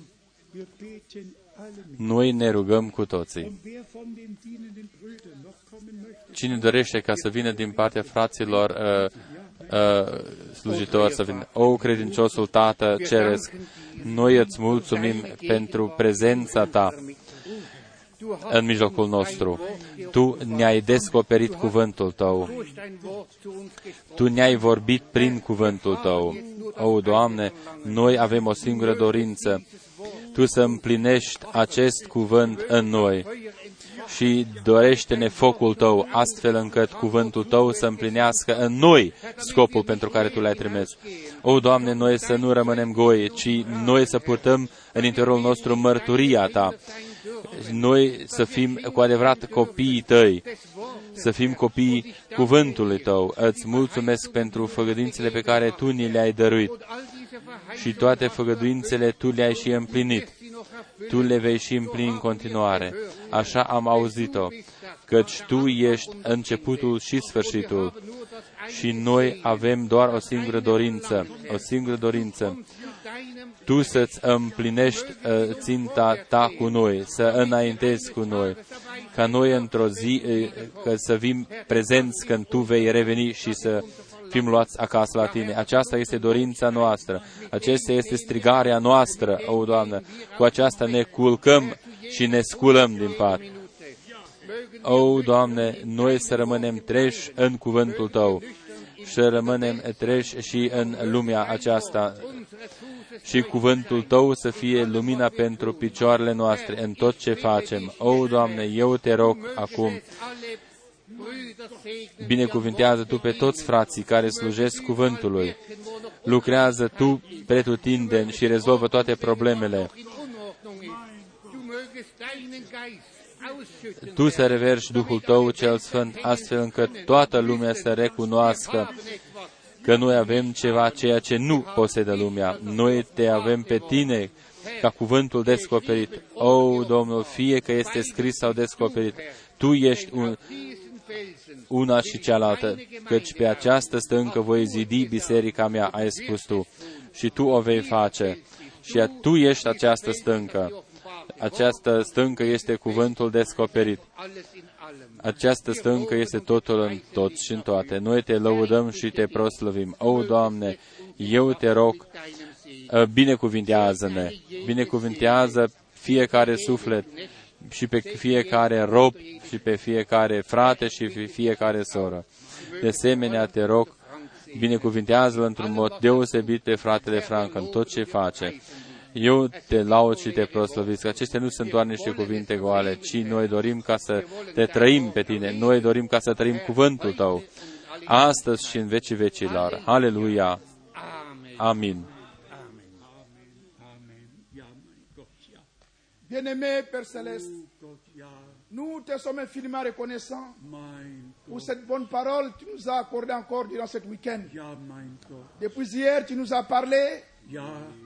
wir beten alle mit. Noi ne rugăm cu toții. Und wer von den dienenden Brüdern noch kommen möchte, Cine dorește ca să vină din partea fraților uh, uh, slujitori să vină? O, credinciosul Tată Ceresc, noi îți mulțumim pentru prezența Ta în mijlocul nostru. Tu ne-ai descoperit cuvântul Tău. Tu ne-ai vorbit prin cuvântul Tău. O, Doamne, noi avem o singură dorință. Tu să împlinești acest cuvânt în noi și dorește-ne focul Tău, astfel încât cuvântul Tău să împlinească în noi scopul pentru care Tu l-ai trimis. O, Doamne, noi să nu rămânem goi, ci noi să purtăm în interiorul nostru mărturia Ta. Noi să fim cu adevărat copiii Tăi, să fim copiii cuvântului Tău. Îți mulțumesc pentru făgăduințele pe care Tu ni le-ai dăruit și toate făgăduințele Tu le-ai și împlinit. Tu le vei și împlini în continuare. Așa am auzit-o, căci Tu ești începutul și sfârșitul. Și noi avem doar o singură dorință, o singură dorință. Tu să-ți împlinești uh, ținta Ta cu noi, să înaintezi cu noi, ca noi într-o zi uh, că să fim prezenți când Tu vei reveni și să fim luați acasă la Tine. Aceasta este dorința noastră. Aceasta este strigarea noastră, o, Doamnă. Cu aceasta ne culcăm și ne sculăm din pat. O, Doamne, noi să rămânem treși în cuvântul Tău și să rămânem treși și în lumea aceasta și cuvântul Tău să fie lumina pentru picioarele noastre în tot ce facem. O, Doamne, eu te rog acum, binecuvintează Tu pe toți frații care slujesc cuvântului. Lucrează Tu pretutindeni și rezolvă toate problemele. Tu să reverși Duhul Tău cel Sfânt, astfel încât toată lumea să recunoască că noi avem ceva ceea ce nu posedă lumea. Noi te avem pe tine ca cuvântul descoperit. O, Domnul, fie că este scris sau descoperit, Tu ești un, una și cealaltă, căci pe această stâncă voi zidi biserica mea, ai spus Tu, și Tu o vei face. Și Tu ești această stâncă. Această stâncă este cuvântul descoperit. Această stâncă este totul în tot și în toate. Noi te lăudăm și te proslăvim. O, Doamne, eu te rog, uh, binecuvintează-ne, binecuvintează fiecare suflet și pe fiecare rob și pe fiecare frate și pe fiecare soră. De asemenea, te rog, binecuvintează-l într-un mod deosebit pe fratele Frank în tot ce face. Eu te laud și te proslăvesc. Acestea nu sunt doar niște cuvinte goale, ci noi dorim ca să te trăim pe tine. Noi dorim ca să trăim cuvântul tău, astăzi și în vecii vecilor. Aleluia! Amin. Bien-aimé Père Céleste, nous te sommes infiniment reconnaissants pour cette bonne parole que tu nous as accordée encore durant ce week-end. Depuis hier, tu nous as parlé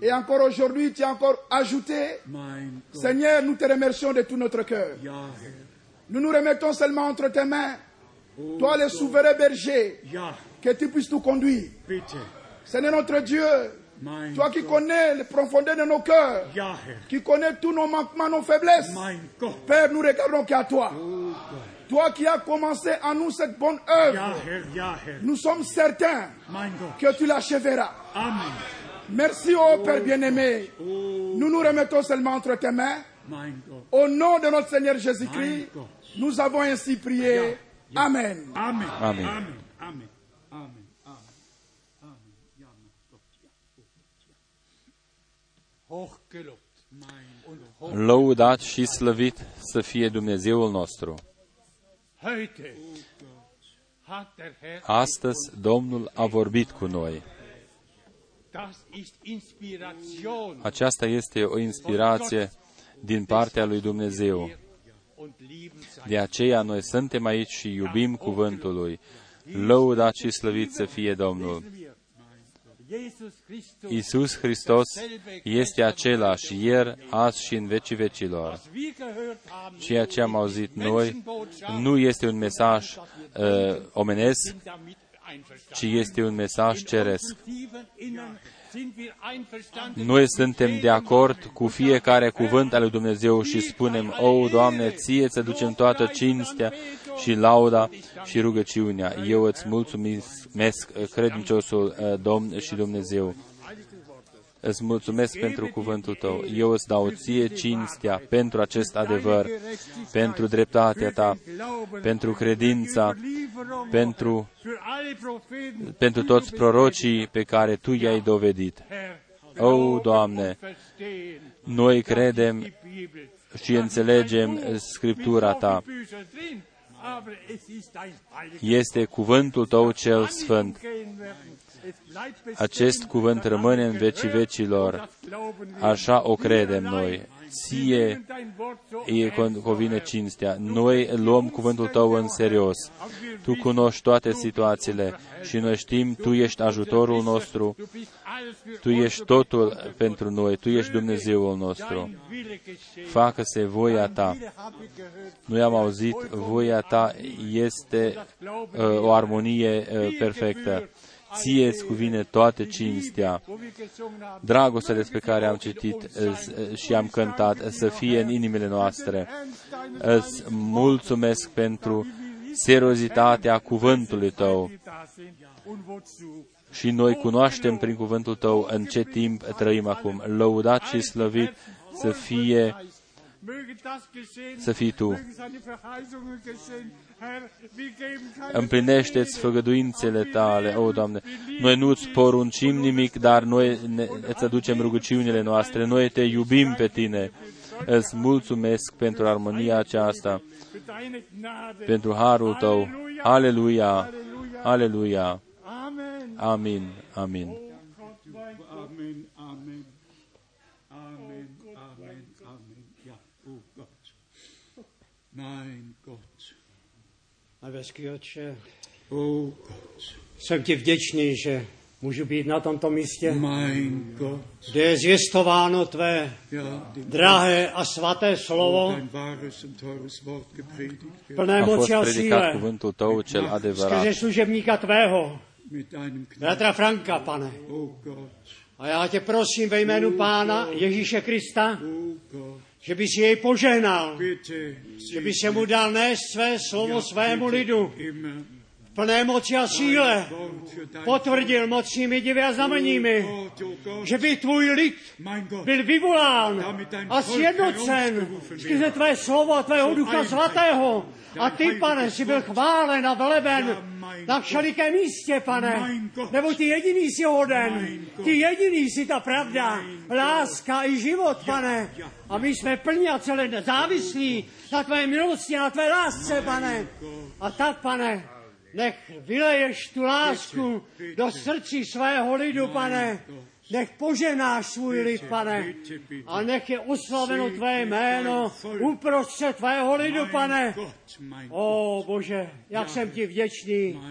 et encore aujourd'hui, tu as encore ajouté. Seigneur, nous te remercions de tout notre cœur. Nous nous remettons seulement entre tes mains. Toi, le souverain berger, que tu puisses nous conduire. Seigneur notre Dieu, toi qui connais les profondeurs de nos cœurs, qui connais tous nos manquements, nos faiblesses, Père, nous regardons qu'à toi. Toi qui as commencé en nous cette bonne œuvre, nous sommes certains que tu l'achèveras. Merci, ô Père bien-aimé. Nous nous remettons seulement entre tes mains. Au nom de notre Seigneur Jésus-Christ, nous avons ainsi prié. Amen. Amen. Amen. Amen. Amen. Amen. Lăudat și slăvit să fie Dumnezeul nostru. heute hat der Herr, Astăzi Domnul a vorbit cu noi. das ist Inspiration Aceasta este o inspirație din partea lui Dumnezeu. und lieben sein. De aceea noi suntem aici și iubim cuvântul lui. Lăudat și slăvit să fie Domnul. Jesus Christus, Iisus Hristos este același ieri, azi și în vecii vecilor. was wir gehört haben, Ceea ce am auzit noi nu este un mesaj uh, omenesc, sind damit einverstanden. ci este un mesaj ceresc. Im tiefen Innern sind wir einverstanden. Noi suntem de acord cu fiecare cuvânt al lui Dumnezeu și spunem, O, Doamne, Ție să ducem toată cinstea și lauda și rugăciunea. Eu îți mulțumesc, credinciosul uh, Domn și Dumnezeu. Îți mulțumesc pentru cuvântul Tău. Eu îți dau Ție cinstea pentru acest adevăr, pentru dreptatea Ta, pentru credința, pentru, Für alle Propheten, pentru toți prorocii pe care Tu i-ai dovedit. Herr, O, Doamne, verstehen noi credem die Bibel. și înțelegem Scriptura Ta. Bücher drin, aber es ist ein heiliger Este cuvântul Tău cel sfânt. Gehen werden. Es bleibt bestehen, Acest cuvânt rămâne în vecii vecilor. das glauben wir. Așa o credem noi. Ție Nehmen dein Wort so e con- covine cinstea. Noi luăm cuvântul Tău în serios. Tu cunoști toate situațiile și noi știm, Tu ești ajutorul nostru, Du bist alles für Tu ești totul pentru noi, Tu ești Dumnezeul nostru. dein Wille geschehen. Facă-se voia Ta. Wille habe ich gehört. Noi am auzit, voia Ta este uh, o armonie uh, perfectă. Ție îți cuvine toate cinstea. Wo wir gesungen haben, Dragostea despre care am citit uh, și am cântat uh, să fie în inimile noastre. Îți mulțumesc pentru seriozitatea cuvântului Tău die da sind und wozu. și noi cunoaștem prin cuvântul Tău în ce timp trăim acum. Lăudat și slăvit să fie Möge das geschehen, să fii Tu. Möge seine Verheißungen geschehen. Herr, wir geben keine Împlinește-ți făgăduințele Tale, o Doamne. Noi nu-ți poruncim nimic, dar noi ne, îți aducem rugăciunile noastre. Noi te iubim pe Tine. Îți mulțumesc pentru armonia aceasta, für deine Gnade. pentru harul Tău. Aleluia! Aleluia! Amen. Amin, amin. Gott, Nebeský Otče, Oh jsem ti vděčný, že můžu být na tomto místě, Mein Gott. kde je zvěstováno tvé Ja, drahé a svaté slovo, plné moci a síle, skrze služebníka tvého, bratra Franka, pane. A já tě prosím ve jménu Pána Ježíše Krista. Že bys jej požehnal, že bys se mu dal nést své slovo svému lidu plné moci a síle, potvrdil mocnými divy a znameními, že by tvůj lid byl vyvolán a sjednocen skrze tvé slovo a tvého ducha svatého. A ty, pane, si byl chválen a veleben na všelikém místě, pane. Nebo ty jediný jsi hoden, ty jediný jsi ta pravda, láska i život, pane. A my jsme plní a celé závislí na tvé milosti a na tvé lásce, pane. A tak, pane, nech vyleješ tu lásku do srdcí svého lidu, pane. Nech poženáš svůj lid, pane. A nech je oslaveno tvé jméno uprostřed tvého lidu, pane. O Bože, jak jsem ti vděčný.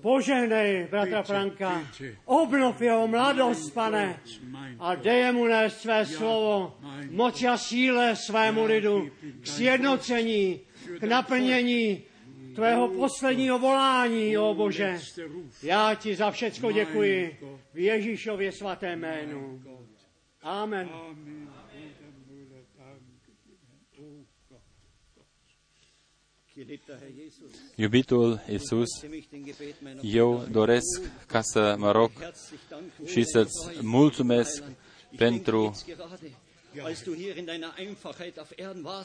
Požehnej bratra Franka. Obnov jeho mladost, pane. A dej mu nést své slovo, moci a síle svému lidu, k sjednocení, k naplnění tvého posledního volání, o Bože. Já ti za všecko děkuji v Ježíšově svaté jménu. Amen. Iubitul Iisus, eu doresc ca să mă rog și să-ți mulțumesc pentru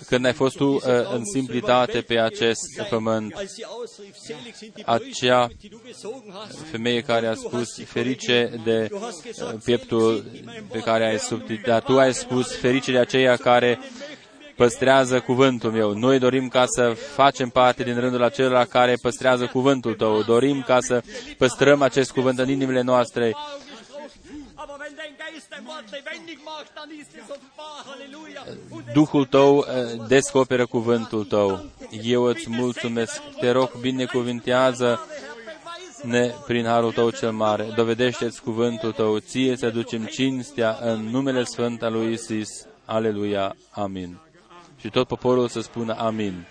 când ai fost tu uh, în simplitate pe acest pământ, acea femeie care a spus ferice de uh, pieptul pe care ai subtit, dar tu ai spus ferice de aceia care păstrează cuvântul meu. Noi dorim ca să facem parte din rândul acelora care păstrează cuvântul tău. Dorim ca să păstrăm acest cuvânt în inimile noastre. Duhul tău uh, descoperă cuvântul tău. Eu îți mulțumesc. Te rog, binecuvintează ne prin harul tău cel mare. Dovedește-ți cuvântul tău. Ție să ducem cinstea în numele Sfânt al lui Isus. Aleluia. Amin. Și tot poporul să spună amin.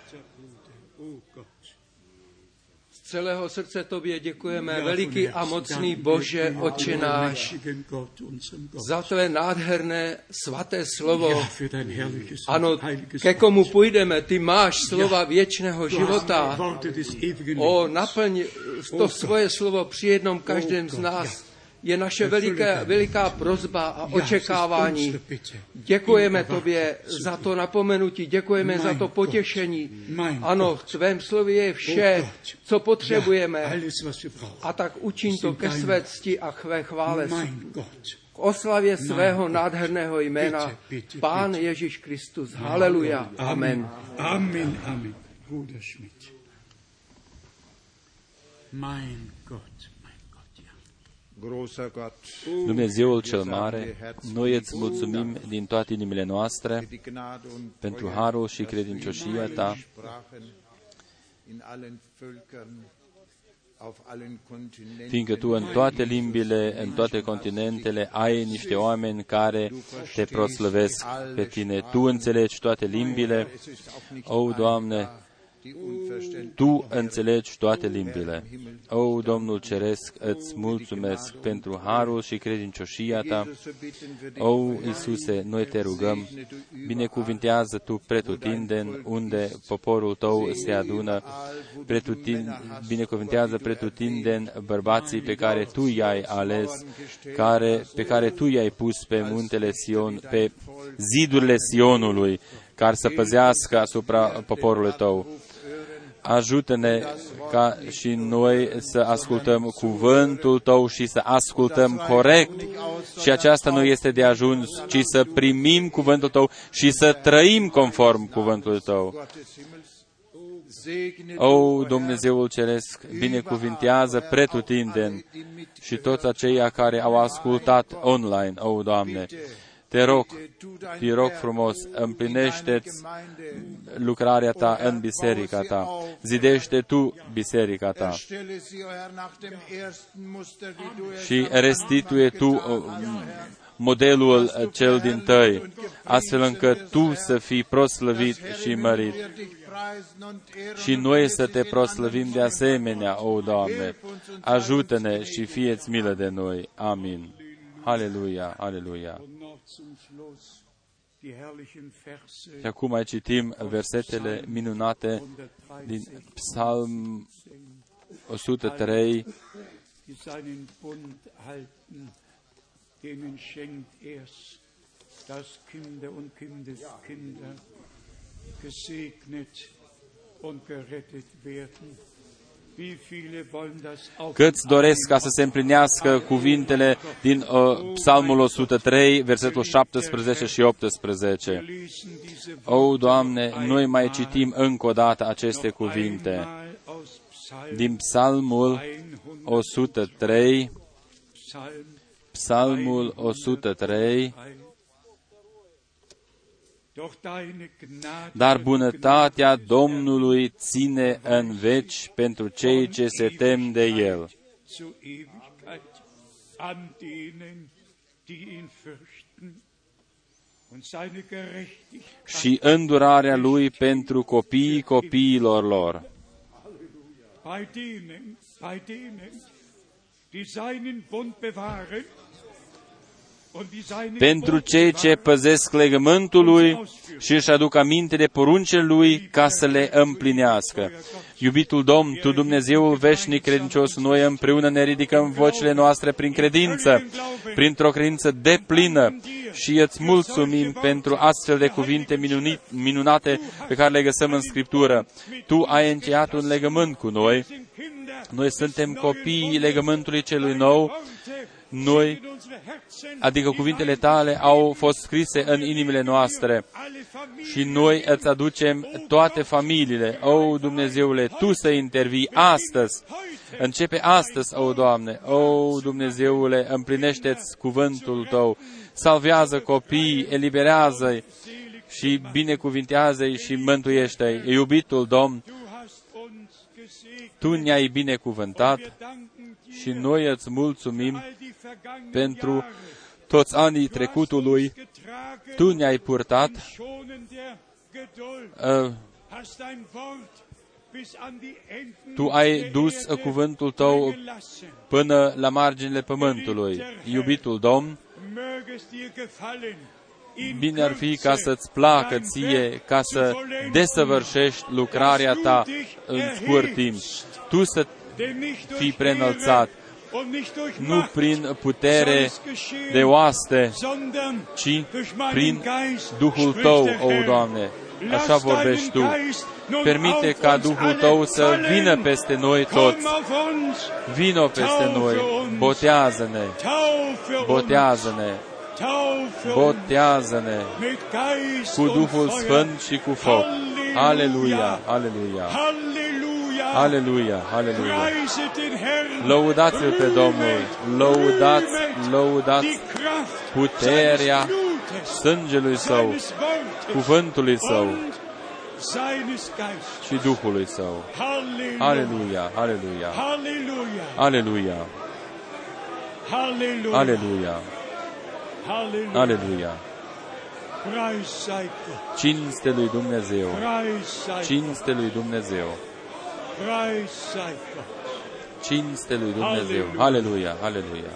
Celého srdce Tobě děkujeme, veliký a mocný Bože, Oče náš, za Tvé nádherné svaté slovo. Ano, ke komu půjdeme, Ty máš slova věčného života. O, naplň to svoje slovo při jednom každém z nás. Je naše veliká, veliká prozba a očekávání. Děkujeme tobě za to napomenutí, děkujeme za to potěšení. Ano, v tvém slově je vše, co potřebujeme. A tak učiň to ke své cti a chvé chvále k oslavě svého nádherného jména Pán Ježíš Kristus. Haleluja. Amen. Amen, Amen. Bruder Schmidt. Mein Dumnezeul cel mare, noi îți mulțumim din toate inimile noastre die Gnade und pentru Treue, harul și credincioșia ta, Sprachen in allen Völkern, auf allen Kontinenten. fiindcă tu în toate limbile, în toate continentele, ai niște oameni care te proslăvesc pe tine. Tu înțelegi toate limbile, Es ist auch nicht o, Doamne, die unverständliche Tu înțelegi toate limbile. O, Domnul Ceresc, îți mulțumesc pentru harul și credincioșia Ta. so bitten wir dich, O, Iisuse, noi te rugăm, binecuvintează Tu pretutindeni unde poporul Tău se adună, pretutin, binecuvintează pretutindeni bărbații pe care Tu i-ai ales, care, pe care Tu i-ai pus pe muntele Sion, pe zidurile Sionului, care să păzească asupra poporului Tău. Ajută-ne ca și noi să ascultăm cuvântul Tău și să ascultăm corect. Și aceasta nu este de ajuns, ci să primim cuvântul Tău și să trăim conform cuvântului Tău. segne O, Dumnezeul Ceresc, binecuvintează pretutindeni și toți aceia care au ascultat online, o, Doamne. Te rog, te rog frumos, împlinește-ți lucrarea ta în biserica ta. Zidește tu biserica ta Stelle sie, o Herr, nach dem ersten Muster, die du și restituie tu uh, modelul uh, cel din tăi, astfel încât tu să fii proslăvit și mărit. wir dich preisen und ehren Și noi să te proslăvim de asemenea, o Doamne. Ajută-ne și fieți milă de noi. Amin. Aleluia, aleluia. Și acum mai citim versetele minunate din Psalm 103, die seinen Bund halten, denen schenkt er's, dass Kinder und Kindeskinder gesegnet und gerettet werden. Câți doresc ca să se împlinească cuvintele din uh, Psalmul 103, versetul 17 și 18. lesen diese O, Doamne, noi mai citim încă o dată aceste cuvinte einmal aus Psalm din Psalmul 103, Psalm Psalmul 103, Doch deine Gnade Dar bunătatea Domnului ține în veci pentru cei ce se tem de El. zu Ewigkeit an denen, die ihn fürchten und seine Gerechtigkeit și îndurarea Lui pentru copiii copiilor lor. bei denen, bei denen, die seinen Bund bewahren und die seine Pentru Gebote cei ce bewahren, păzesc legământul Lui și își aduc aminte de poruncile Lui ca să le împlinească. Iubitul Domn, Tu Dumnezeul veșnic credincios, noi împreună ne ridicăm vocile noastre prin credință, printr-o credință deplină și îți mulțumim pentru astfel de cuvinte minunit, minunate pe care le găsăm în Scriptură. Tu ai încheiat un legământ cu noi, sind Kinder noi suntem copiii legământului celui nou, noi, in unsere Herzen, adică cuvintele tale, au fost scrise în inimile noastre alle Familien, și noi îți aducem toate familiile. O, Dumnezeule, Tu să intervii astăzi. Începe astăzi, o, Doamne. O, Dumnezeule, împlinește-ți cuvântul Tău. Salvează copiii, eliberează-i și binecuvintează-i și mântuiește-i. Iubitul Domn, du hast uns gesegnet. Tu ne-ai binecuvântat Wir danken dir și noi îți mulțumim all die vergangenen pentru Jahre. toți anii Du hast trecutului. uns getragen Tu ne-ai purtat, in schonender Geduld. uh, Hast dein Wort bis an die Enden Tu ai der dus Erde cuvântul Tău gelassen. până la marginile pământului. Iubitul Domn, Möge es dir gefallen, in bine ar fi Kürze ca să-ți placă dein ție, Werk ca zu să vollenden, desăvârșești lucrarea ta în scurt timp. Tu să denn nicht durch fii preînălțat, Ehre und nicht durch nu Macht prin putere soll es geschehen, de oaste, sondern ci durch meinen prin Geist, Duhul spricht Tău, der o Herr. Doamne. Așa Lass vorbești Tu. deinen Geist nun Permite auf ca uns Duhul alle Tău să fallen. vină peste noi toți. Komm auf uns, Vino peste noi, botează-ne, taufe botează-ne, uns, taufe uns botează-ne mit Geist cu und Duhul Feuer. Sfânt și cu foc. Aleluia, aleluia, Halleluja. Aleluia, aleluia. Preiset den Herrn. Lăudați-L pe Domnul, lăudați, lăudați Die Kraft puterea seines Blutes, sângelui Său, seines Wortes cuvântului Său und seines Geistes. și Duhului Său. Halleluja. Aleluia, aleluia, Halleluja. aleluia, Halleluja. aleluia, Halleluja. aleluia. Preis sei Gott. Cinste lui Dumnezeu, Preis sei cinste lui Dumnezeu, Preis sei Gott. Cinste lui Dumnezeu. Aleluia, aleluia.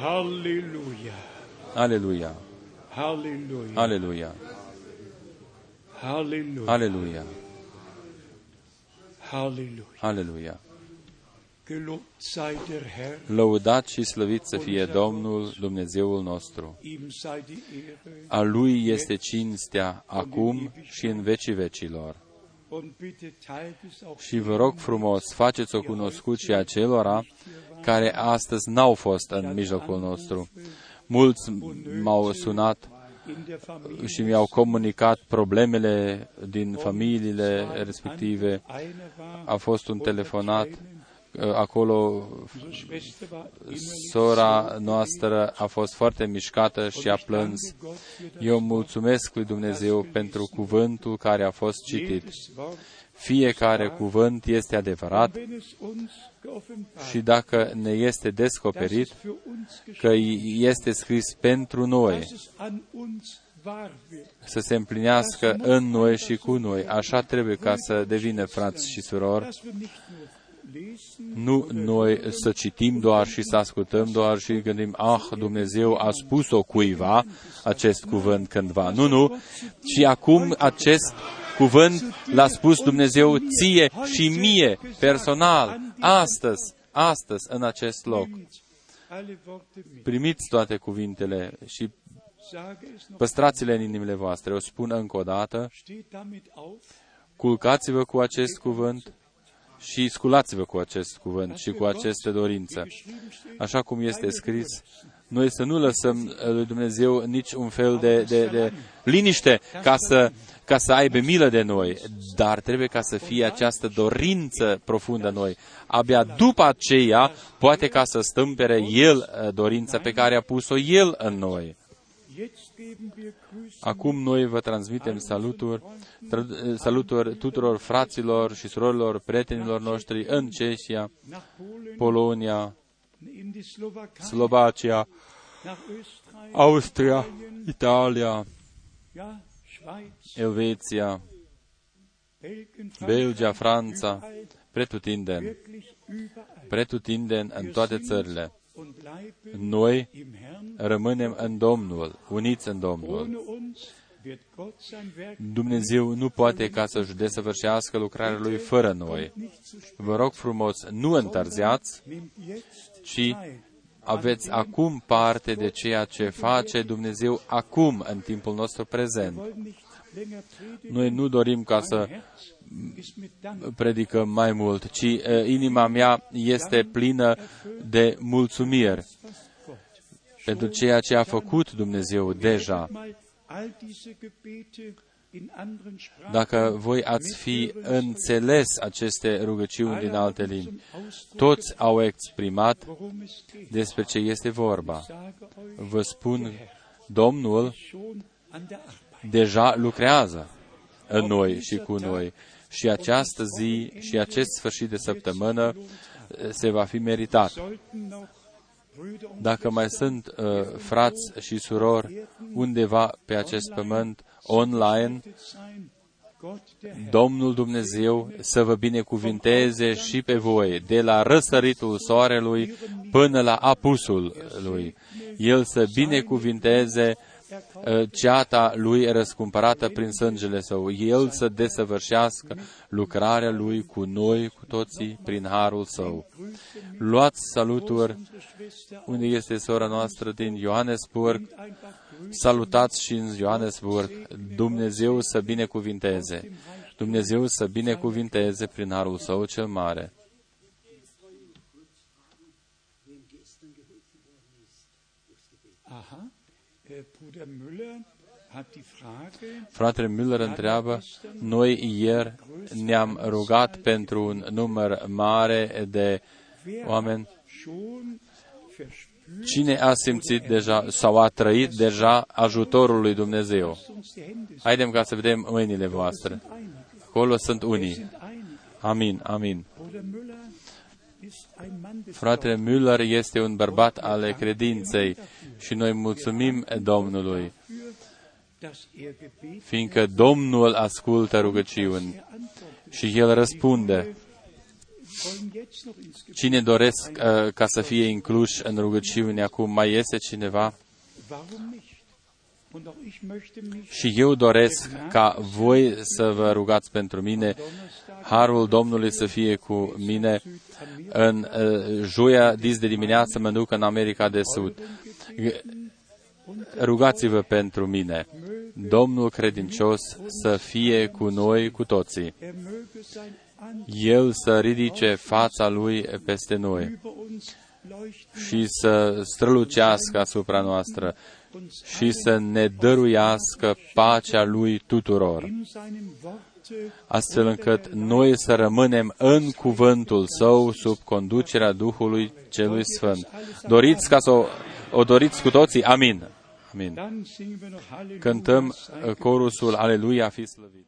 Halleluja. Aleluia, Halleluja. aleluia, Halleluja. aleluia, Halleluja. aleluia. Lăudat și slăvit să fie Domnul Dumnezeul nostru. Ihm sei die Ehre. A Lui este cinstea acum și în vecii vecilor. Und bitte teilt es auch Și vă rog frumos, faceți-o cunoscut și acelora care astăzi n-au fost în mijlocul nostru. Mulți m-au sunat in der Familie. și mi-au comunicat problemele din familiile respective. Einer war, A fost un telefonat acolo, unsere Schwester war innerlich sora noastră a fost foarte mișcată și a plâns. danke Gott für das Eu mulțumesc lui Dumnezeu pentru cuvântul care a fost citit. jedes Wort. Fiecare cuvânt este adevărat Wenn es uns geoffenbart, și dacă ne este dass descoperit es für uns că geschieht, este scris pentru noi, dass es an uns wahr wird. să se împlinească în noi și cu noi. Așa trebuie ca să devină frați și surori, Dass wir nicht nur Nu noi să citim doar și să ascultăm doar și gândim, ah, Dumnezeu a spus-o cuiva acest cuvânt cândva. Nu, nu, ci acum acest cuvânt l-a spus Dumnezeu ție și mie, personal, astăzi, astăzi, în acest loc. Primiți toate cuvintele și păstrați-le în inimile voastre. O spun încă o dată, culcați-vă cu acest cuvânt și sculați-vă cu acest cuvânt și cu aceste dorință. Așa cum este scris, noi să nu lăsăm lui Dumnezeu nici un fel de, de, de liniște ca să, ca să aibă milă de noi, dar trebuie ca să fie această dorință profundă în noi. Abia după aceea, poate ca să stâmpere El uh, dorința pe care a pus-o El în noi. Acum noi vă transmitem saluturi, saluturi tuturor fraților și surorilor, prietenilor noștri în Cesia, Polonia, Slovacia, Austria, Italia, Elveția, Belgia, Franța, pretutindeni, pretutindeni în toate țările. Noi rămânem în Domnul, uniți în Domnul. Dumnezeu nu poate ca să-și desăvârșească lucrarea Lui fără noi. Vă rog frumos, nu întârziați, ci aveți acum parte de ceea ce face Dumnezeu acum, în timpul nostru prezent. Noi nu dorim ca să predicăm mai mult, ci uh, inima mea este plină de mulțumiri pentru ceea ce a făcut Dumnezeu deja. Dacă voi ați fi înțeles aceste rugăciuni din alte limbi, toți au exprimat despre ce este vorba. Vă spun, Domnul deja lucrează în noi și cu noi. Și această zi și acest sfârșit de săptămână se va fi meritat. Dacă mai sunt uh, frați și surori undeva pe acest pământ, online, Domnul Dumnezeu să vă binecuvinteze și pe voi, de la răsăritul soarelui până la apusul lui. El să binecuvinteze Uh, ceata lui răscumpărată prin sângele său. El să desăvârșească lucrarea lui cu noi, cu toții, prin harul său. Luați saluturi unde este sora noastră din Johannesburg. Salutați și în Johannesburg. Dumnezeu să binecuvinteze. Dumnezeu să binecuvinteze prin harul său cel mare. Fratele Müller întreabă, noi ieri ne-am rugat pentru un număr mare de oameni. Cine a simțit deja sau a trăit deja ajutorul lui Dumnezeu? Haidem ca să vedem mâinile voastre. Acolo sunt unii. Amin, amin. Fratele Müller este un bărbat ale credinței și noi mulțumim Domnului, fiindcă Domnul ascultă rugăciuni și El răspunde. Cine doresc uh, ca să fie inclus în rugăciune acum? Mai este cineva? Și eu doresc ca voi să vă rugați pentru mine, harul Domnului să fie cu mine. În uh, joia dis de dimineață mă duc în America de Sud. Rugați-vă pentru mine. Domnul credincios să fie cu noi, cu toții. El să ridice fața Lui peste noi și să strălucească asupra noastră și să ne dăruiască pacea Lui tuturor, astfel încât noi să rămânem în cuvântul Său sub conducerea Duhului Celui Sfânt. Doriți ca să o, o doriți cu toții? Amin. Amin. Cântăm corusul Aleluia, fi slăvit.